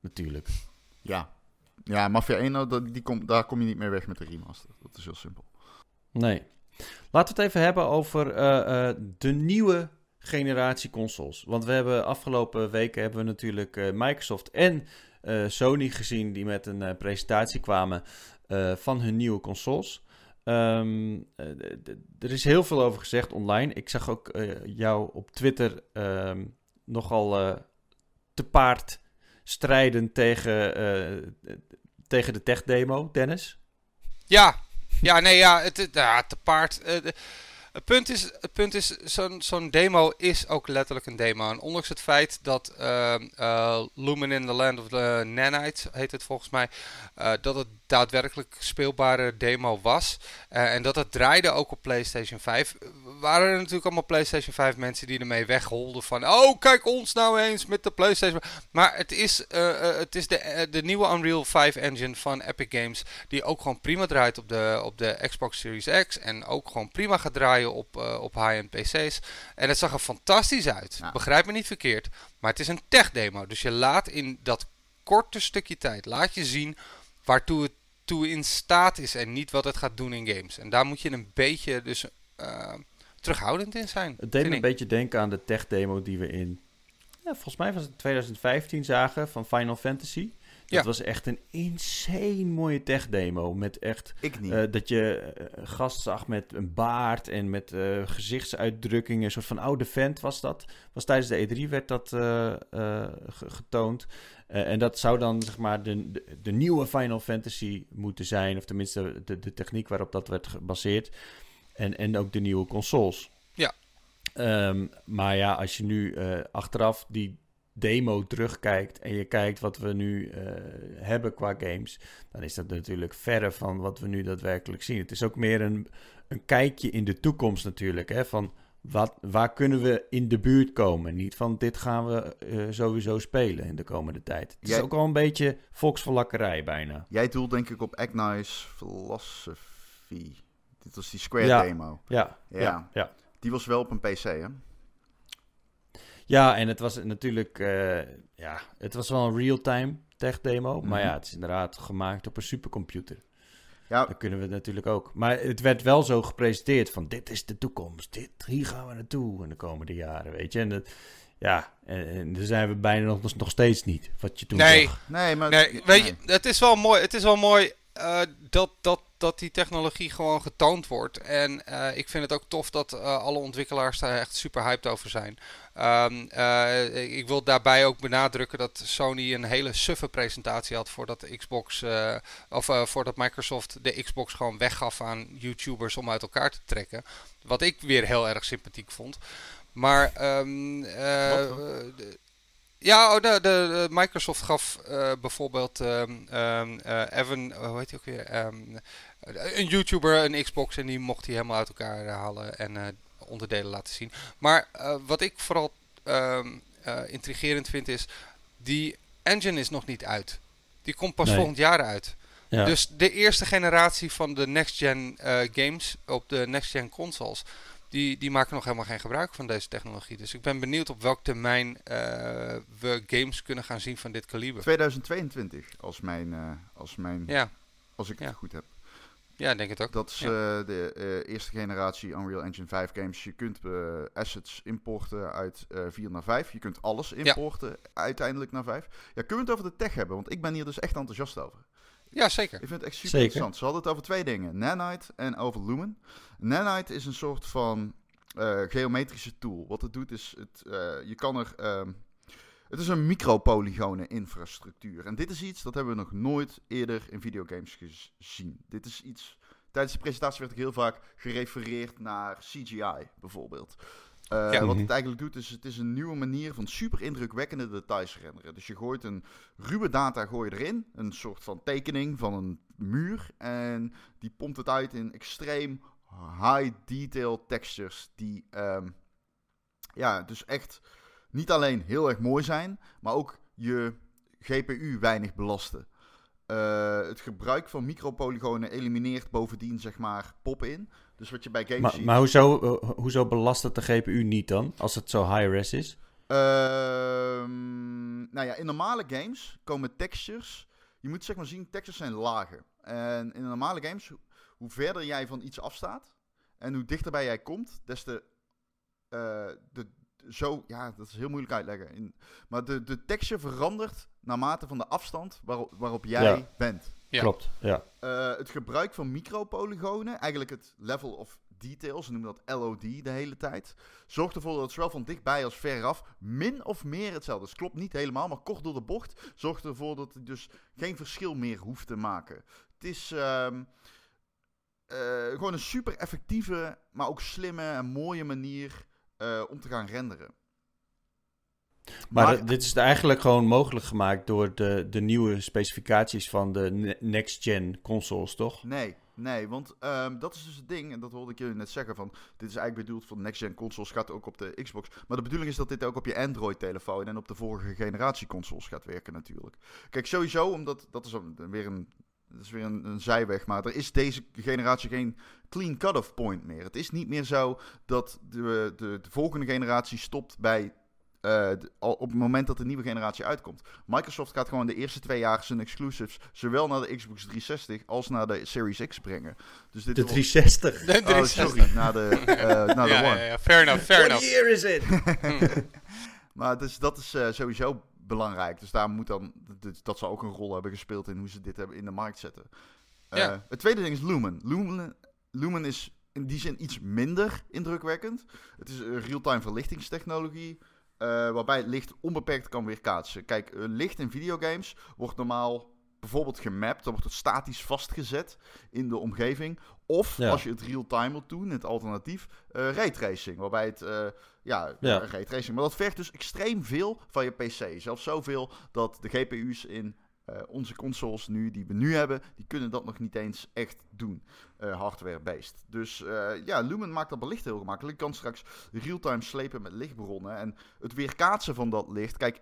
Natuurlijk. Ja, ja, Mafia 1, nou, die daar kom je niet meer weg met de remaster. Dat is heel simpel. Nee. Laten we het even hebben over uh, uh, de nieuwe generatie consoles. Want we hebben afgelopen weken hebben we natuurlijk uh, Microsoft en Sony gezien die met een presentatie kwamen van hun nieuwe consoles. Um, er is heel veel over gezegd online. Ik zag ook jou op Twitter um, nogal te paard strijden tegen, uh, tegen de tech-demo, Dennis? Ja, ja, nee, ja, het, ja te paard. Uh, Het punt is, het punt is zo'n zo'n demo is ook letterlijk een demo. En ondanks het feit dat uh, Lumen in the Land of the Nanites, heet het volgens mij, uh, dat het daadwerkelijk speelbare demo was. Uh, en dat het draaide ook op PlayStation 5. Waren er natuurlijk allemaal PlayStation 5 mensen die ermee wegholden van... Oh, kijk ons nou eens met de PlayStation. Maar het is, het is de, de nieuwe Unreal 5 engine van Epic Games... die ook gewoon prima draait op de, op de Xbox Series X. En ook gewoon prima gaat draaien op, uh, op high-end PC's. En het zag er fantastisch uit. Begrijp me niet verkeerd. Maar het is een tech demo. Dus je laat in dat korte stukje tijd laat je zien waartoe het toe in staat is. En niet wat het gaat doen in games. En daar moet je een beetje dus uh, terughoudend in zijn. Het deed me een beetje denken aan de tech demo die we in. Ja, volgens mij was het 2015 zagen van Final Fantasy. Dat was echt een insane mooie tech-demo. Met echt uh, dat je uh, gast zag met een baard en met uh, gezichtsuitdrukkingen. Een soort van oude vent was dat. Was tijdens de E3 werd dat getoond. en dat zou dan zeg maar de, de, de, nieuwe Final Fantasy moeten zijn. Of tenminste de, de techniek waarop dat werd gebaseerd. En, en ook de nieuwe consoles. Ja. Um, maar ja, als je nu achteraf die demo terugkijkt en je kijkt wat we nu uh, hebben qua games, dan is dat natuurlijk verre van wat we nu daadwerkelijk zien. Het is ook meer een, een kijkje in de toekomst natuurlijk, hè, van wat, waar kunnen we in de buurt komen? Niet van dit gaan we uh, sowieso spelen in de komende tijd. Het is ook al een beetje volksverlakkerij bijna. Jij doelt denk ik op Agnice Philosophy. Dit was die Square demo. Ja, ja, ja, ja. Die was wel op een PC, hè? Ja, en het was natuurlijk, uh, ja, het was wel een real-time tech demo. Maar mhm. ja, het is inderdaad gemaakt op een supercomputer. Ja. Dat kunnen we natuurlijk ook. Maar het werd wel zo gepresenteerd van dit is de toekomst. Dit, hier gaan we naartoe in de komende jaren, weet je. En dat, ja, en, en daar zijn we bijna nog, nog steeds niet. Wat je toen nee, Nee, maar... Nee, weet je, het is wel mooi, het is wel mooi uh, dat, dat dat die technologie gewoon getoond wordt. En uh, ik vind het ook tof dat uh, alle ontwikkelaars daar echt super hyped over zijn. Um, uh, ik wil daarbij ook benadrukken dat Sony een hele suffe presentatie had voordat de Xbox of voordat Microsoft de Xbox gewoon weggaf aan YouTubers om uit elkaar te trekken. Wat ik weer heel erg sympathiek vond. Maar um, ja, oh, de, de, Microsoft gaf uh, bijvoorbeeld um, um, uh, Evan, hoe heet hij ook weer? Um, een YouTuber, een Xbox en die mocht hij helemaal uit elkaar halen en uh, onderdelen laten zien. Maar wat ik vooral intrigerend vind is, die engine is nog niet uit. Die komt pas volgend jaar uit. Ja. Dus de eerste generatie van de next-gen games op de next-gen consoles die, die maken nog helemaal geen gebruik van deze technologie. Dus ik ben benieuwd op welk termijn uh, we games kunnen gaan zien van dit kaliber. 2022, als, mijn, uh, als, mijn, ja. als ik het goed heb. Ja, denk het ook. Dat is ja. uh, de eerste generatie Unreal Engine 5 games. Je kunt assets importen uit 4 naar 5. Je kunt alles importen ja. uiteindelijk naar 5. Ja, kunnen we het over de tech hebben? Want ik ben hier dus echt enthousiast over. Ja, zeker. Ik vind het echt super interessant. Ze hadden het over twee dingen. Nanite en over Lumen. Nanite is een soort van uh, geometrische tool. Wat het doet is, het, uh, je kan er... Uh, het is een micropolygone infrastructuur. En dit is iets dat hebben we nog nooit eerder in videogames gezien. Dit is iets... Tijdens de presentatie werd ik heel vaak gerefereerd naar CGI, bijvoorbeeld. Uh, Wat het eigenlijk doet, is het is een nieuwe manier van super indrukwekkende details renderen. Dus je gooit een ruwe data gooi je erin, een soort van tekening van een muur. En die pompt het uit in extreem high detail textures. Die um, ja, dus echt niet alleen heel erg mooi zijn, maar ook je GPU weinig belasten. Uh, het gebruik van micropolygonen elimineert bovendien zeg maar pop-in. Dus wat je bij games maar, ziet... Maar hoezo, uh, hoezo belast het de GPU niet dan, als het zo high-res is? Uh, nou ja, in normale games komen textures... Je moet zeg maar zien, textures zijn lager. En in normale games, hoe verder jij van iets afstaat... en hoe dichterbij jij komt, des te... Uh, de, zo, ja, dat is heel moeilijk uitleggen. In, maar de, de texture verandert naarmate van de afstand waarop, waarop jij ja. bent. Ja. Klopt, ja. Uh, het gebruik van micropolygonen, eigenlijk het level of detail, ze noemen dat LOD de hele tijd, zorgt ervoor dat het zowel van dichtbij als veraf min of meer hetzelfde is. Klopt niet helemaal, maar kort door de bocht zorgt ervoor dat het dus geen verschil meer hoeft te maken. Het is... Um, gewoon een super effectieve, maar ook slimme en mooie manier om te gaan renderen. Maar, dit is eigenlijk gewoon mogelijk gemaakt door de, de nieuwe specificaties van de next-gen consoles, toch? Nee, nee, want um, dat is dus het ding, en dat wilde ik jullie net zeggen, van dit is eigenlijk bedoeld voor next-gen consoles, gaat ook op de Xbox. Maar de bedoeling is dat dit ook op je Android-telefoon en op de vorige generatie consoles gaat werken natuurlijk. Kijk, sowieso, omdat, dat is weer een dat is weer een, een, zijweg. Maar er is deze generatie geen clean cut-off point meer. Het is niet meer zo dat de, de, de volgende generatie stopt bij uh, op het moment dat de nieuwe generatie uitkomt. Microsoft gaat gewoon de eerste twee jaar zijn exclusives zowel naar de Xbox 360 als naar de Series X brengen. Dus dit de 360. De 360. Oh, sorry, naar de, uh, naar de ja, One. Ja, ja, fair enough, fair What enough. year is it? maar dus, dat is uh, sowieso belangrijk. Dus daar moet dan, dat zal ook een rol hebben gespeeld in hoe ze dit hebben in de markt zetten. Ja. Het tweede ding is Lumen. Lumen. Lumen is in die zin iets minder indrukwekkend. Het is een real-time verlichtingstechnologie. Uh, waarbij het licht onbeperkt kan weerkaatsen. Kijk, uh, licht in videogames wordt normaal bijvoorbeeld gemapt. Dan wordt het statisch vastgezet in de omgeving. Of als je het real-time wilt doen, het alternatief, uh, raytracing. Waarbij het, ja, ja. raytracing. Maar dat vergt dus extreem veel van je PC. Zelfs zoveel dat de GPU's in uh, onze consoles nu, die we nu hebben, die kunnen dat nog niet eens echt doen. Uh, Hardware-based. Dus uh, ja, Lumen maakt dat belicht heel gemakkelijk. Je kan straks real-time slepen met lichtbronnen. En het weerkaatsen van dat licht. Kijk,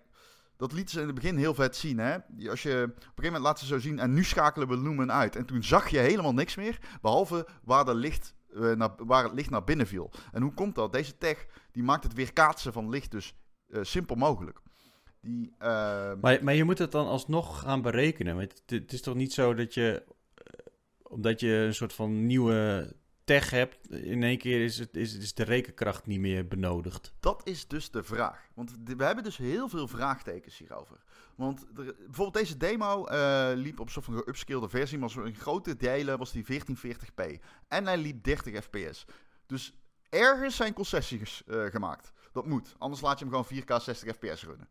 dat lieten ze in het begin heel vet zien. Hè? Als je, op een gegeven moment laten ze zo zien. En nu schakelen we Lumen uit. En toen zag je helemaal niks meer. Behalve waar, de licht, naar, waar het licht naar binnen viel. En hoe komt dat? Deze tech die maakt het weerkaatsen van licht dus simpel mogelijk. Die, uh... maar, maar je moet het dan alsnog gaan berekenen. Het, het is toch niet zo dat je, uh, omdat je een soort van nieuwe tech hebt, in één keer is, het, is, is de rekenkracht niet meer benodigd. Dat is dus de vraag. Want we hebben dus heel veel vraagtekens hierover. Want er, bijvoorbeeld deze demo uh, liep op zo'n geupscalede versie, maar in grote delen was die 1440p. En hij liep 30 fps. Dus ergens zijn concessies gemaakt. Dat moet. Anders laat je hem gewoon 4K 60 fps runnen.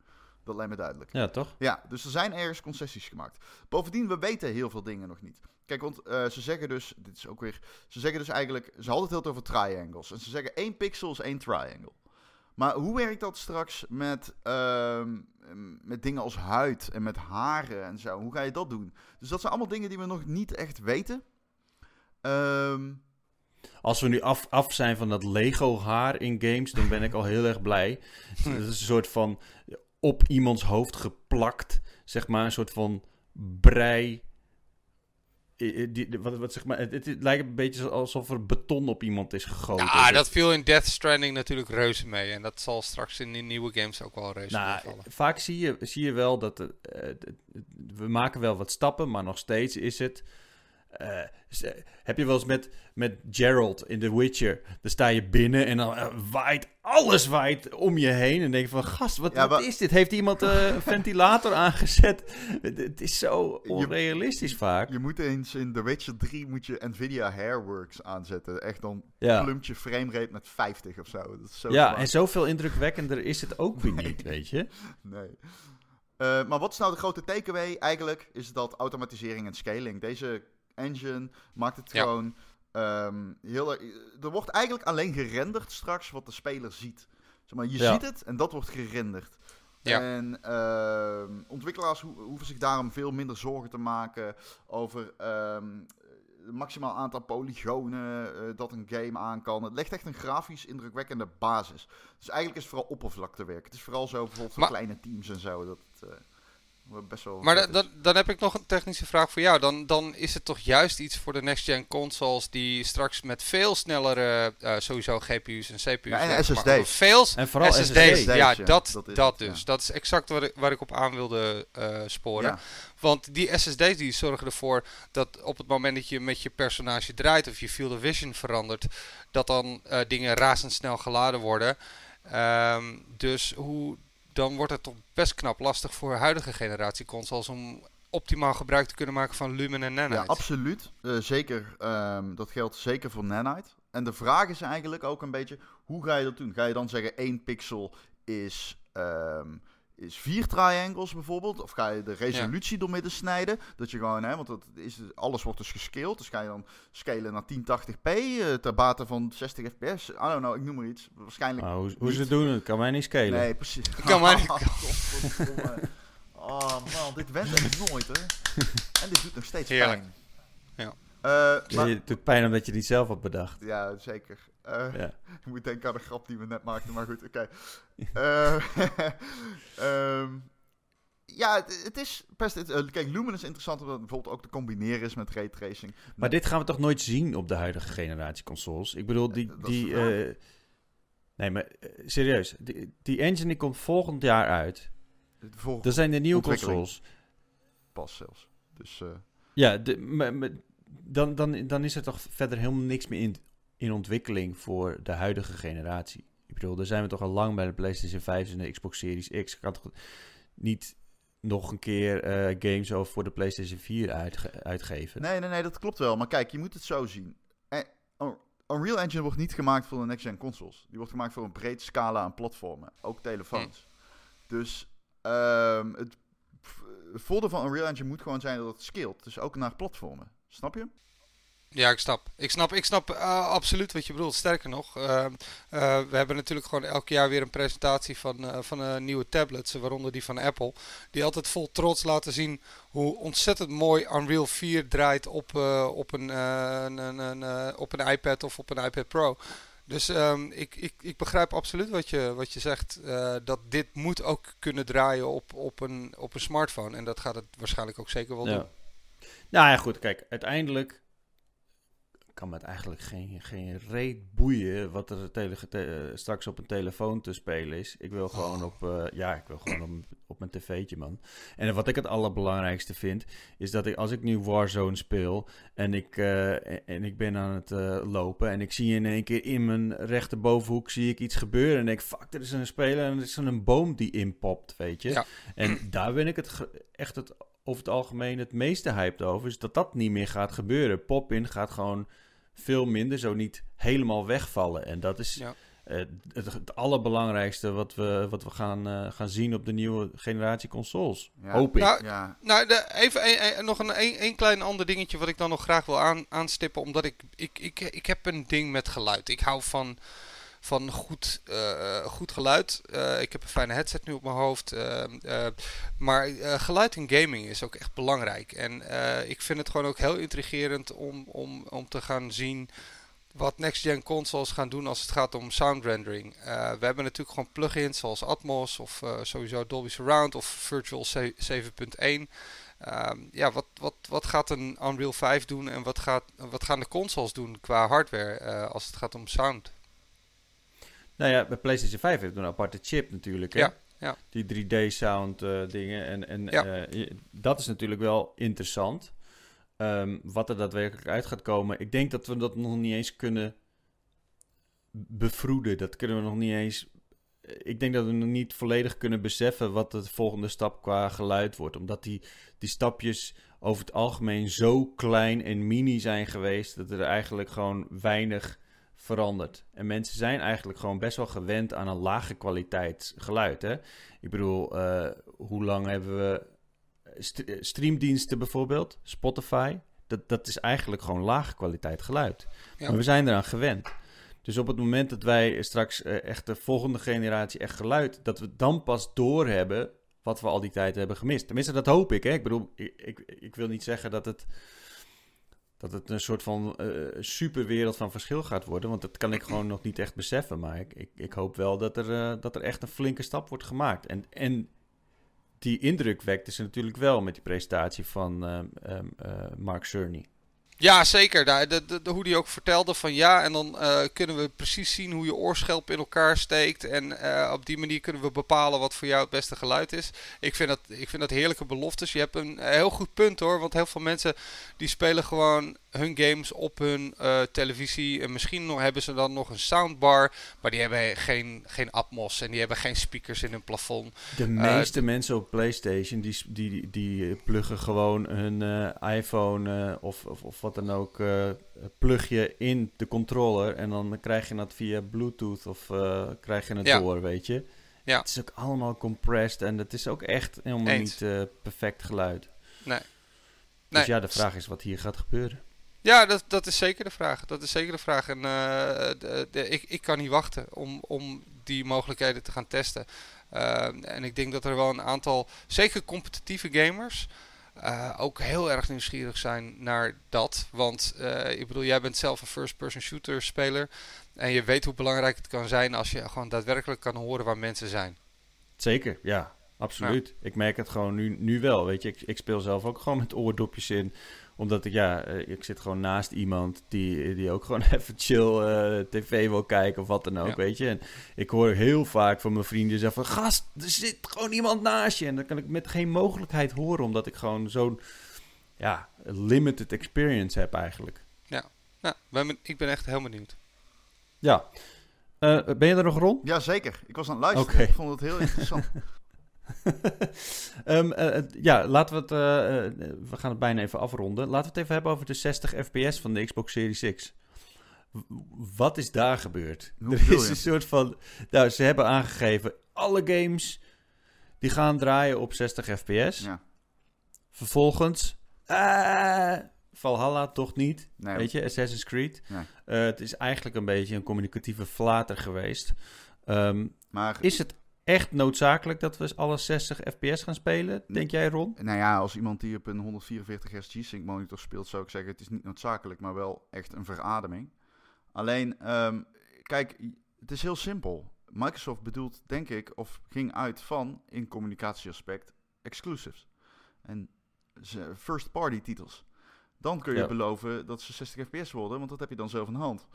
Dat lijkt me duidelijk. Ja, toch? Ja, dus er zijn ergens concessies gemaakt. Bovendien, we weten heel veel dingen nog niet. Kijk, want uh, ze zeggen dus, dit is ook weer, ze zeggen dus eigenlijk, ze hadden het heel over triangles. En ze zeggen één pixel is één triangle. Maar hoe werkt dat straks met, uh, met dingen als huid en met haren en zo? Hoe ga je dat doen? Dus dat zijn allemaal dingen die we nog niet echt weten. Um, als we nu af, af zijn van dat Lego haar in games, dan ben ik al heel erg blij. Dat is een soort van op iemands hoofd geplakt. Zeg maar een soort van brei. Die, wat, wat zeg maar, het, het, lijkt een beetje alsof er beton op iemand is gegoten. Ja, dat viel in Death Stranding natuurlijk reuze mee. En dat zal straks in die nieuwe games ook wel reuze nou, vallen. Vaak zie je, zie je wel dat... Uh, we maken wel wat stappen, maar nog steeds is het... Uh, heb je wel eens met, met Gerald in The Witcher? Dan sta je binnen en dan uh, waait alles waait om je heen. En denk je van, gast, wat, ja, wat is dit? Heeft iemand uh, een ventilator aangezet? Het is zo onrealistisch je, vaak. Je moet eens in The Witcher 3 moet je Nvidia Hairworks aanzetten. Echt dan ja. je framerate met 50 of zo. Dat is zo ja, en zoveel indrukwekkender is het ook weer niet, weet je? Nee. Maar wat is nou de grote takeaway eigenlijk? Is dat automatisering en scaling. Deze engine maakt het ja. gewoon um, heel Er wordt eigenlijk alleen gerenderd straks wat de speler ziet. Zeg maar, je ja. ziet het en dat wordt gerenderd. Ja. En uh, ontwikkelaars ho hoeven zich daarom veel minder zorgen te maken over um, het maximaal aantal polygonen uh, dat een game aan kan. Het legt echt een grafisch indrukwekkende basis. Dus eigenlijk is het vooral oppervlaktewerk. Het is vooral zo bijvoorbeeld voor maar, kleine teams en zo. Dat, uh, best wel. Maar dan, dan heb ik nog een technische vraag voor jou. Dan, dan is het toch juist iets voor de next-gen consoles die straks met veel snellere, uh, sowieso GPU's en CPU's. Ja, en SSD's. Veel en vooral SSD's. SSD's. Ja, dat, dat, dat dus. Ja. Dat is exact waar ik, waar ik op aan wilde uh, sporen. Ja. Want die SSD's die zorgen ervoor dat op het moment dat je met je personage draait of je field of vision verandert, dat dan uh, dingen razendsnel geladen worden. Um, dus hoe dan wordt het toch best knap lastig voor huidige generatie consoles om optimaal gebruik te kunnen maken van Lumen en Nanite. Ja, absoluut. Uh, zeker. Um, dat geldt zeker voor Nanite. En de vraag is eigenlijk ook een beetje, hoe ga je dat doen? Ga je dan zeggen één pixel is, um, is vier triangles bijvoorbeeld. Of ga je de resolutie door midden snijden. Dat je gewoon, hè, want dat is, alles wordt dus gescaled. Dus ga je dan scalen naar 1080p uh, ter bate van 60 fps. I don't know, ik noem maar iets. Waarschijnlijk. hoe, hoe ze doen het, kan mij niet scalen. Nee, precies. Kan mij niet. oh man, dit went echt nooit hè. En dit doet nog steeds Heerlijk. pijn. Ja. Uh, maar... Het doet pijn omdat je het zelf had bedacht. Ja, zeker. Uh, ja. Ik moet denken aan de grap die we net maakten, maar goed, oké. Okay. Uh, um, ja, het, het, is best... Kijk, Lumen is interessant omdat het bijvoorbeeld ook te combineren is met raytracing. Maar dit gaan we toch nooit zien op de huidige generatie consoles? Ik bedoel, die... die nee, maar serieus. Die, die engine die komt volgend jaar uit. Dat zijn de nieuwe consoles. Pas zelfs. Dus... ja, de, dan, dan, dan is er toch verder helemaal niks meer in, in ontwikkeling voor de huidige generatie. Ik bedoel, daar zijn we toch al lang bij de PlayStation 5 en de Xbox Series X. Ik kan toch niet nog een keer uh, games over voor de PlayStation 4 uitge uitgeven? Nee, nee, nee, dat klopt wel. Maar kijk, je moet het zo zien. Eh, Unreal Engine wordt niet gemaakt voor de next-gen consoles. Die wordt gemaakt voor een breed scala aan platformen. Ook telefoons. Hm. Dus um, het voordeel van Unreal Engine moet gewoon zijn dat het scaleert. Dus ook naar platformen. Snap je? Ja, ik snap. Ik snap, ik snap uh, absoluut wat je bedoelt. Sterker nog, uh, uh, we hebben natuurlijk gewoon elk jaar weer een presentatie van, van nieuwe tablets, waaronder die van Apple. Die altijd vol trots laten zien hoe ontzettend mooi Unreal 4 draait op, op, een, een, een, een op een iPad of op een iPad Pro. Dus um, ik, ik, ik begrijp absoluut wat je, wat je zegt. dat dit moet ook kunnen draaien op, op, een, op een smartphone. En dat gaat het waarschijnlijk ook zeker wel ja. doen. Nou ja, goed. Kijk, uiteindelijk kan me het eigenlijk geen, geen reet boeien wat er tele, te, straks op een telefoon te spelen is. Ik wil gewoon op, uh, ja, ik wil gewoon op, op mijn tv'tje, man. En wat ik het allerbelangrijkste vind, is dat ik als ik nu Warzone speel en ik, uh, en ik ben aan het uh, lopen en ik zie in één keer in mijn rechterbovenhoek zie ik iets gebeuren en denk, fuck, er is een speler en er is een boom die inpopt, weet je. Ja. En daar ben ik het echt het over het algemeen het meeste hyped over, is dat dat niet meer gaat gebeuren. Pop-in gaat gewoon veel minder, zo niet helemaal wegvallen. En dat is ja. uh, het, het, allerbelangrijkste wat we, wat we gaan, uh, gaan zien op de nieuwe generatie consoles. Ja. Hoop ik. Nou, ja. nou de, even een, een, nog een, een, een, klein ander dingetje wat ik dan nog graag wil aan, aanstippen. Omdat ik, ik, ik, ik heb een ding met geluid. Ik hou van van goed, uh, goed geluid. Uh, ik heb een fijne headset nu op mijn hoofd. Maar geluid in gaming is ook echt belangrijk. En ik vind het gewoon ook heel intrigerend om, om, om te gaan zien wat next-gen consoles gaan doen als het gaat om sound rendering. we hebben natuurlijk gewoon plugins zoals Atmos of sowieso Dolby Surround of Virtual 7.1. Um, ja, wat, wat, wat gaat een Unreal 5 doen en wat, gaat, wat gaan de consoles doen qua hardware als het gaat om sound? Nou ja, bij PlayStation 5 heeft een aparte chip natuurlijk. Hè? Ja, ja. Die 3D-sound uh, dingen. En, en ja. uh, dat is natuurlijk wel interessant. Um, wat er daadwerkelijk uit gaat komen. Ik denk dat we dat nog niet eens kunnen bevroeden. Dat kunnen we nog niet eens. Ik denk dat we nog niet volledig kunnen beseffen wat de volgende stap qua geluid wordt. Omdat die, die stapjes over het algemeen zo klein en mini zijn geweest. Dat er eigenlijk gewoon weinig veranderd. En mensen zijn eigenlijk gewoon best wel gewend aan een lage kwaliteit geluid. Hè? Ik bedoel, uh, hoe lang hebben we st streamdiensten bijvoorbeeld, Spotify? Dat, dat is eigenlijk gewoon lage kwaliteit geluid. Ja. Maar we zijn eraan gewend. Dus op het moment dat wij straks uh, echt de volgende generatie echt geluid, dat we dan pas doorhebben wat we al die tijd hebben gemist. Tenminste, dat hoop ik. Hè? Ik bedoel, ik, ik, ik wil niet zeggen dat het dat het een soort van uh, superwereld van verschil gaat worden. Want dat kan ik gewoon nog niet echt beseffen. Maar ik, ik, ik hoop wel dat er, uh, dat er echt een flinke stap wordt gemaakt. En, en die indruk wekte ze natuurlijk wel met die presentatie van uh, Mark Cerny. Ja, zeker. De, de, de, hoe die ook vertelde van ja, en dan uh, kunnen we precies zien hoe je oorschelp in elkaar steekt. En uh, op die manier kunnen we bepalen wat voor jou het beste geluid is. Ik vind dat, ik vind dat heerlijke beloftes. Je hebt een heel goed punt hoor, want heel veel mensen die spelen gewoon hun games op hun uh, televisie. En misschien nog, hebben ze dan nog een soundbar. Maar die hebben geen, geen Atmos en die hebben geen speakers in hun plafond. De meeste mensen op PlayStation die, die, die pluggen gewoon hun iPhone of, of, of, wat dan ook. plug je in de controller. En dan krijg je dat via Bluetooth of krijg je het ja. door, weet je. Ja. Het is ook allemaal compressed en het is ook echt helemaal niet uh, perfect geluid. Nee. Dus ja, de vraag is wat hier gaat gebeuren. Ja, dat, dat is zeker de vraag. Dat is zeker de vraag. En de, de, ik, ik kan niet wachten om, om die mogelijkheden te gaan testen. en ik denk dat er wel een aantal, zeker competitieve gamers, uh, ook heel erg nieuwsgierig zijn naar dat. Want uh, ik bedoel, jij bent zelf een first-person shooter speler. En je weet hoe belangrijk het kan zijn als je gewoon daadwerkelijk kan horen waar mensen zijn. Zeker, ja. Absoluut. Ik merk het gewoon nu, nu wel. Weet je, ik, ik speel zelf ook gewoon met oordopjes in omdat ik, ja, eh, ik zit gewoon naast iemand die, die ook gewoon even chill uh, tv wil kijken of wat dan ook, weet je. En ik hoor heel vaak van mijn vrienden zeggen van, gast, er zit gewoon iemand naast je. En dan kan ik met geen mogelijkheid horen, omdat ik gewoon zo'n, ja, limited experience heb eigenlijk. Ja, nou, ik ben echt heel benieuwd. Ja. Uh, ben je er nog rond? Ja, zeker. Ik was aan het luisteren. Ik vond het heel interessant. um, ja, laten we het. Uh, we gaan het bijna even afronden. Laten we het even hebben over de 60 FPS van de Xbox Series X. wat is daar gebeurd? er is een soort van. Nou, ze hebben aangegeven. Alle games die gaan draaien op 60 FPS. Ja. Vervolgens. Valhalla toch niet. Weet je, Assassin's Creed. het is eigenlijk een beetje een communicatieve flater geweest. Um, maar is het echt noodzakelijk dat we alle 60 fps gaan spelen, denk jij Ron? Nou ja, als iemand die op een 144 Hz G-Sync monitor speelt, zou ik zeggen het is niet noodzakelijk, maar wel echt een verademing. Alleen, ehm, kijk, het is heel simpel. Microsoft bedoelt, denk ik, of ging uit van, in communicatieaspect, exclusives. En first-party titels. Dan kun je beloven dat ze 60 fps worden, want dat heb je dan zelf in hand.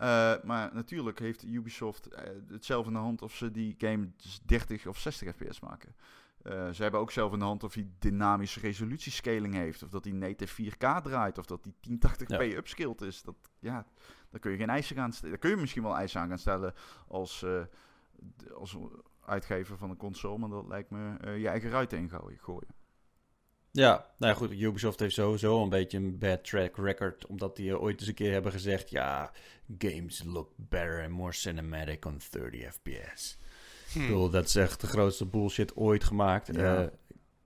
Uh, maar natuurlijk heeft Ubisoft uh, het zelf in de hand of ze die game 30 of 60 fps maken. Uh, ze hebben ook zelf in de hand of hij dynamische resolutiescaling heeft. Of dat hij native 4K draait. Of dat hij 1080p ja. upskilled is. Dat, ja, daar kun je geen eisen aan stellen. Daar kun je misschien wel eisen aan gaan stellen als, als uitgever van een console. Maar dat lijkt me je eigen ruiten ingooien. Gooien. Ja, nou ja, goed. Ubisoft heeft sowieso een beetje een bad track record. Omdat die ooit eens een keer hebben gezegd: ja, games look better and more cinematic on 30 fps. Hmm. Ik bedoel, dat is echt de grootste bullshit ooit gemaakt. Uh,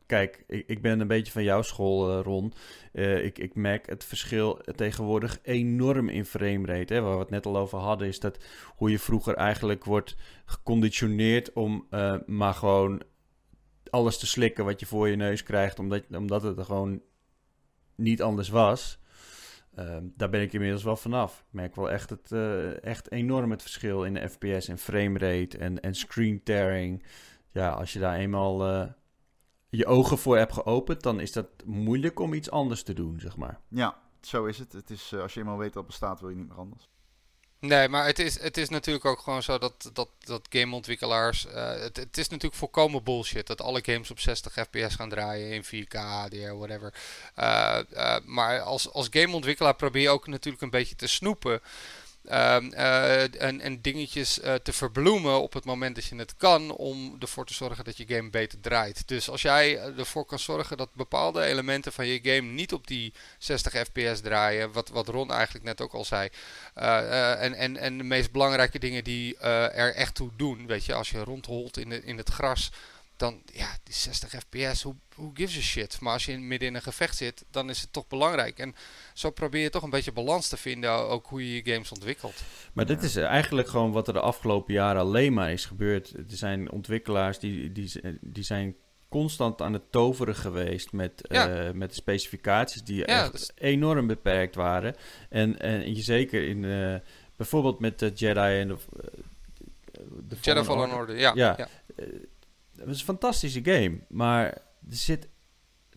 kijk, ik, ik, ben een beetje van jouw school, uh, Ron. Uh, ik, ik merk het verschil tegenwoordig enorm in framerate. Hè. Waar we het net al over hadden, is dat hoe je vroeger eigenlijk wordt geconditioneerd om maar gewoon alles te slikken wat je voor je neus krijgt, omdat, omdat het er gewoon niet anders was. Ehm, daar ben ik inmiddels wel vanaf. Ik merk wel echt, het, uh, echt enorm het verschil in de FPS en framerate en, en screen tearing. Ja, als je daar eenmaal uh, je ogen voor hebt geopend, dan is dat moeilijk om iets anders te doen, zeg maar. Ja, zo is het. het is, uh, als je eenmaal weet dat bestaat, wil je niet meer anders. Nee, maar het is, het is natuurlijk ook gewoon zo dat, dat, dat gameontwikkelaars. Uh, het, het is natuurlijk volkomen bullshit dat alle games op 60 fps gaan draaien in 4K, HDR, whatever. Uh, uh, maar als, als gameontwikkelaar probeer je ook natuurlijk een beetje te snoepen. Um, en, en, dingetjes uh, te verbloemen op het moment dat je het kan, om ervoor te zorgen dat je game beter draait. Dus als jij ervoor kan zorgen dat bepaalde elementen van je game niet op die 60 fps draaien, wat, wat Ron eigenlijk net ook al zei, en, en, en de meest belangrijke dingen die er echt toe doen, weet je, als je rondholt in, in het gras, dan, ja, die 60 fps, hoe, hoe gives a shit? Maar als je midden in een gevecht zit, dan is het toch belangrijk. En zo probeer je toch een beetje balans te vinden, ook hoe je je games ontwikkelt. Maar dit is eigenlijk gewoon wat er de afgelopen jaren alleen maar is gebeurd. Er zijn ontwikkelaars die, die, die zijn constant aan het toveren geweest met, ja. uh, met specificaties die echt dus... enorm beperkt waren. En, en je zeker in, uh, bijvoorbeeld met de Jedi en de, de Jedi Fallen Order, ja. ja. ja het is een fantastische game, maar er zit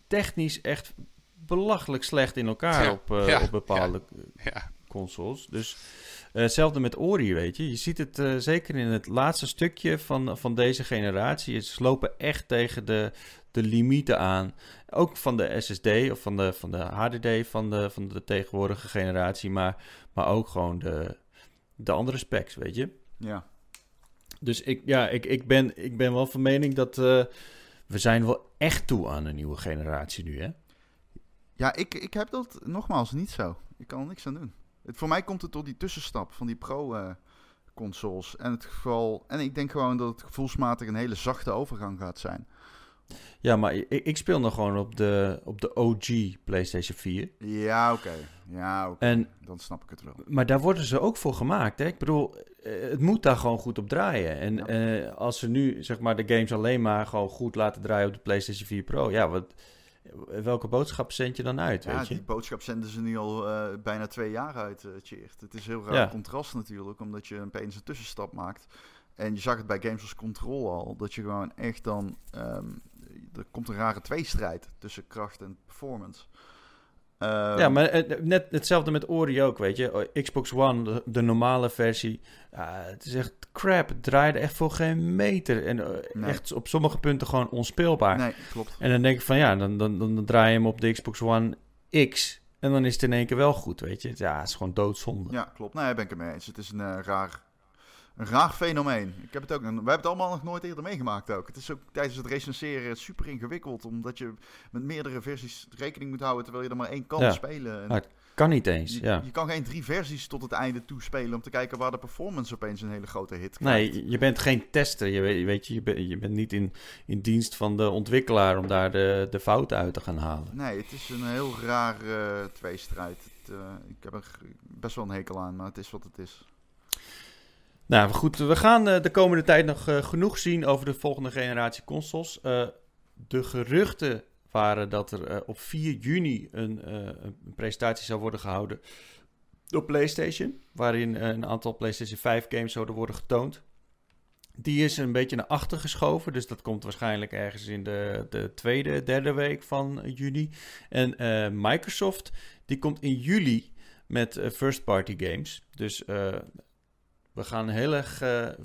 technisch echt belachelijk slecht in elkaar op, uh, op bepaalde ja. consoles. Dus uh, hetzelfde met Ori, weet je. Je ziet het uh, zeker in het laatste stukje van, van deze generatie. Ze lopen echt tegen de, de limieten aan. Ook van de SSD of van de, van de HDD van de, van de tegenwoordige generatie. Maar, maar ook gewoon de, de andere specs, weet je. Ja. Dus ik, ja, ik, ik, ben, ik ben wel van mening dat uh, we zijn wel echt toe aan een nieuwe generatie nu, hè? Ja, ik, ik heb dat nogmaals niet zo. Ik kan er niks aan doen. Het, voor mij komt het door die tussenstap van die Pro uh, consoles. En, het en ik denk gewoon dat het gevoelsmatig een hele zachte overgang gaat zijn. Ja, maar ik, ik speel nog gewoon op de, op de OG PlayStation 4. Ja, oké. Ja, oké. En Dan snap ik het wel. Maar daar worden ze ook voor gemaakt. Hè? Ik bedoel, eh, het moet daar gewoon goed op draaien. En eh, als ze nu zeg maar de games alleen maar gewoon goed laten draaien op de PlayStation 4 Pro, ja, wat, welke boodschap zend je dan uit? Ja, weet je? die boodschap zenden ze nu al uh, bijna twee jaar uit, uh, Het is heel raar contrast natuurlijk, omdat je opeens een tussenstap maakt. En je zag het bij games als Control al, dat je gewoon echt dan... Um, er komt een rare tweestrijd tussen kracht en performance. Um, ja, maar eh, net hetzelfde met Ori ook, weet je. Oh, Xbox One, de, normale versie. het is echt crap. Het draaide echt voor geen meter. En uh, echt op sommige punten gewoon onspeelbaar. Nee, klopt. En dan denk ik van ja, dan, dan, dan, draai je hem op de Xbox One X. En dan is het in één keer wel goed, weet je. Ja, het is gewoon doodzonde. Ja, klopt. Nee, ben ik het mee eens. Het is een uh, raar een raar fenomeen. Ik heb het ook, we hebben het allemaal nog nooit eerder meegemaakt ook. Het is ook tijdens het recenseren super ingewikkeld, omdat je met meerdere versies rekening moet houden terwijl je er maar één kan spelen. En het kan niet eens, je, ja. Je kan geen drie versies tot het einde toespelen om te kijken waar de performance opeens een hele grote hit krijgt. Nee, je bent geen tester. Je weet, weet je, je, bent, je bent niet in, in dienst van de ontwikkelaar om daar de, de fouten uit te gaan halen. Nee, het is een heel raar uh, tweestrijd. Het, uh, ik heb er best wel een hekel aan, maar het is wat het is. Nou goed, we gaan uh, de komende tijd nog uh, genoeg zien over de volgende generatie consoles. Uh, de geruchten waren dat er op 4 juni een, een, presentatie zou worden gehouden op PlayStation. Waarin een aantal PlayStation 5 games zouden worden getoond. Die is een beetje naar achter geschoven. Dus dat komt waarschijnlijk ergens in de, de tweede, derde week van juni. En Microsoft, die komt in juli met first party games. Dus we gaan, heel erg, uh,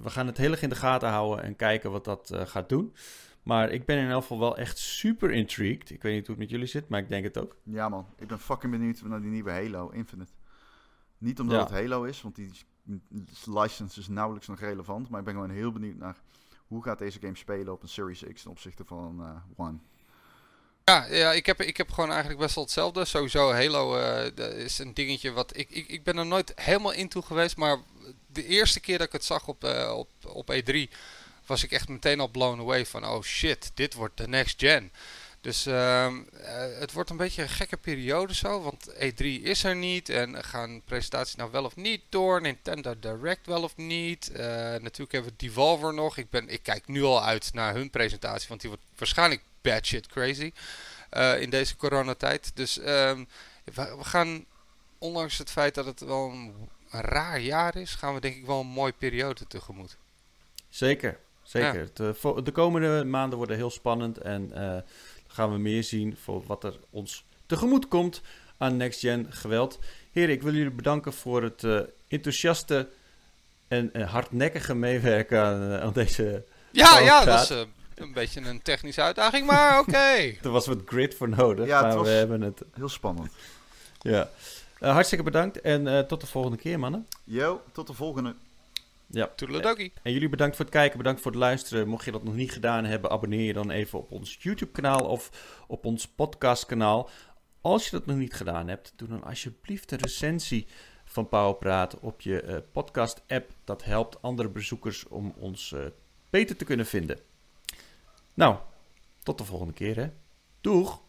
we gaan het heel erg in de gaten houden en kijken wat dat uh, gaat doen. Maar ik ben in elk geval wel echt super intrigued. Ik weet niet hoe het met jullie zit, maar ik denk het ook. Ja man, ik ben fucking benieuwd naar die nieuwe Halo Infinite. Niet omdat het Halo is, want die license is nauwelijks nog relevant. Maar ik ben gewoon heel benieuwd naar hoe gaat deze game spelen op een Series X ten opzichte van uh, One. Ja, ja ik, heb, ik heb gewoon eigenlijk best wel hetzelfde. Sowieso Halo uh, is een dingetje wat... Ik, ik, ik ben er nooit helemaal in toe geweest, maar de eerste keer dat ik het zag op, uh, op, op E3 was ik echt meteen al blown away van oh shit, dit wordt de next gen. Dus uh, het wordt een beetje een gekke periode zo, want E3 is er niet en gaan presentaties nou wel of niet door, Nintendo Direct wel of niet. Uh, natuurlijk hebben we Devolver nog. Ik, ben, ik kijk nu al uit naar hun presentatie, want die wordt waarschijnlijk bad shit crazy uh, in deze coronatijd. Dus um, we, we gaan, ondanks het feit dat het wel een raar jaar is, gaan we denk ik wel een mooie periode tegemoet. Zeker, zeker. De, de, komende maanden worden heel spannend en uh, gaan we meer zien voor wat er ons tegemoet komt aan Next Gen geweld. Heren, ik wil jullie bedanken voor het uh, enthousiaste en uh, hardnekkige meewerken aan, aan deze. Ja, ja, dat is een beetje een technische uitdaging, maar oké. Okay. er was wat grid voor nodig, ja, maar we hebben het. Heel spannend. Ja. Uh, hartstikke bedankt en uh, tot de volgende keer, mannen. Yo, tot de volgende. Ja. Toedeledokie. En jullie bedankt voor het kijken, bedankt voor het luisteren. Mocht je dat nog niet gedaan hebben, abonneer je dan even op ons YouTube-kanaal of op ons podcast-kanaal. Als je dat nog niet gedaan hebt, doe dan alsjeblieft de recensie van Powerpraat op je uh, podcast-app. Dat helpt andere bezoekers om ons beter te kunnen vinden. Nou, tot de volgende keer hè. Doeg!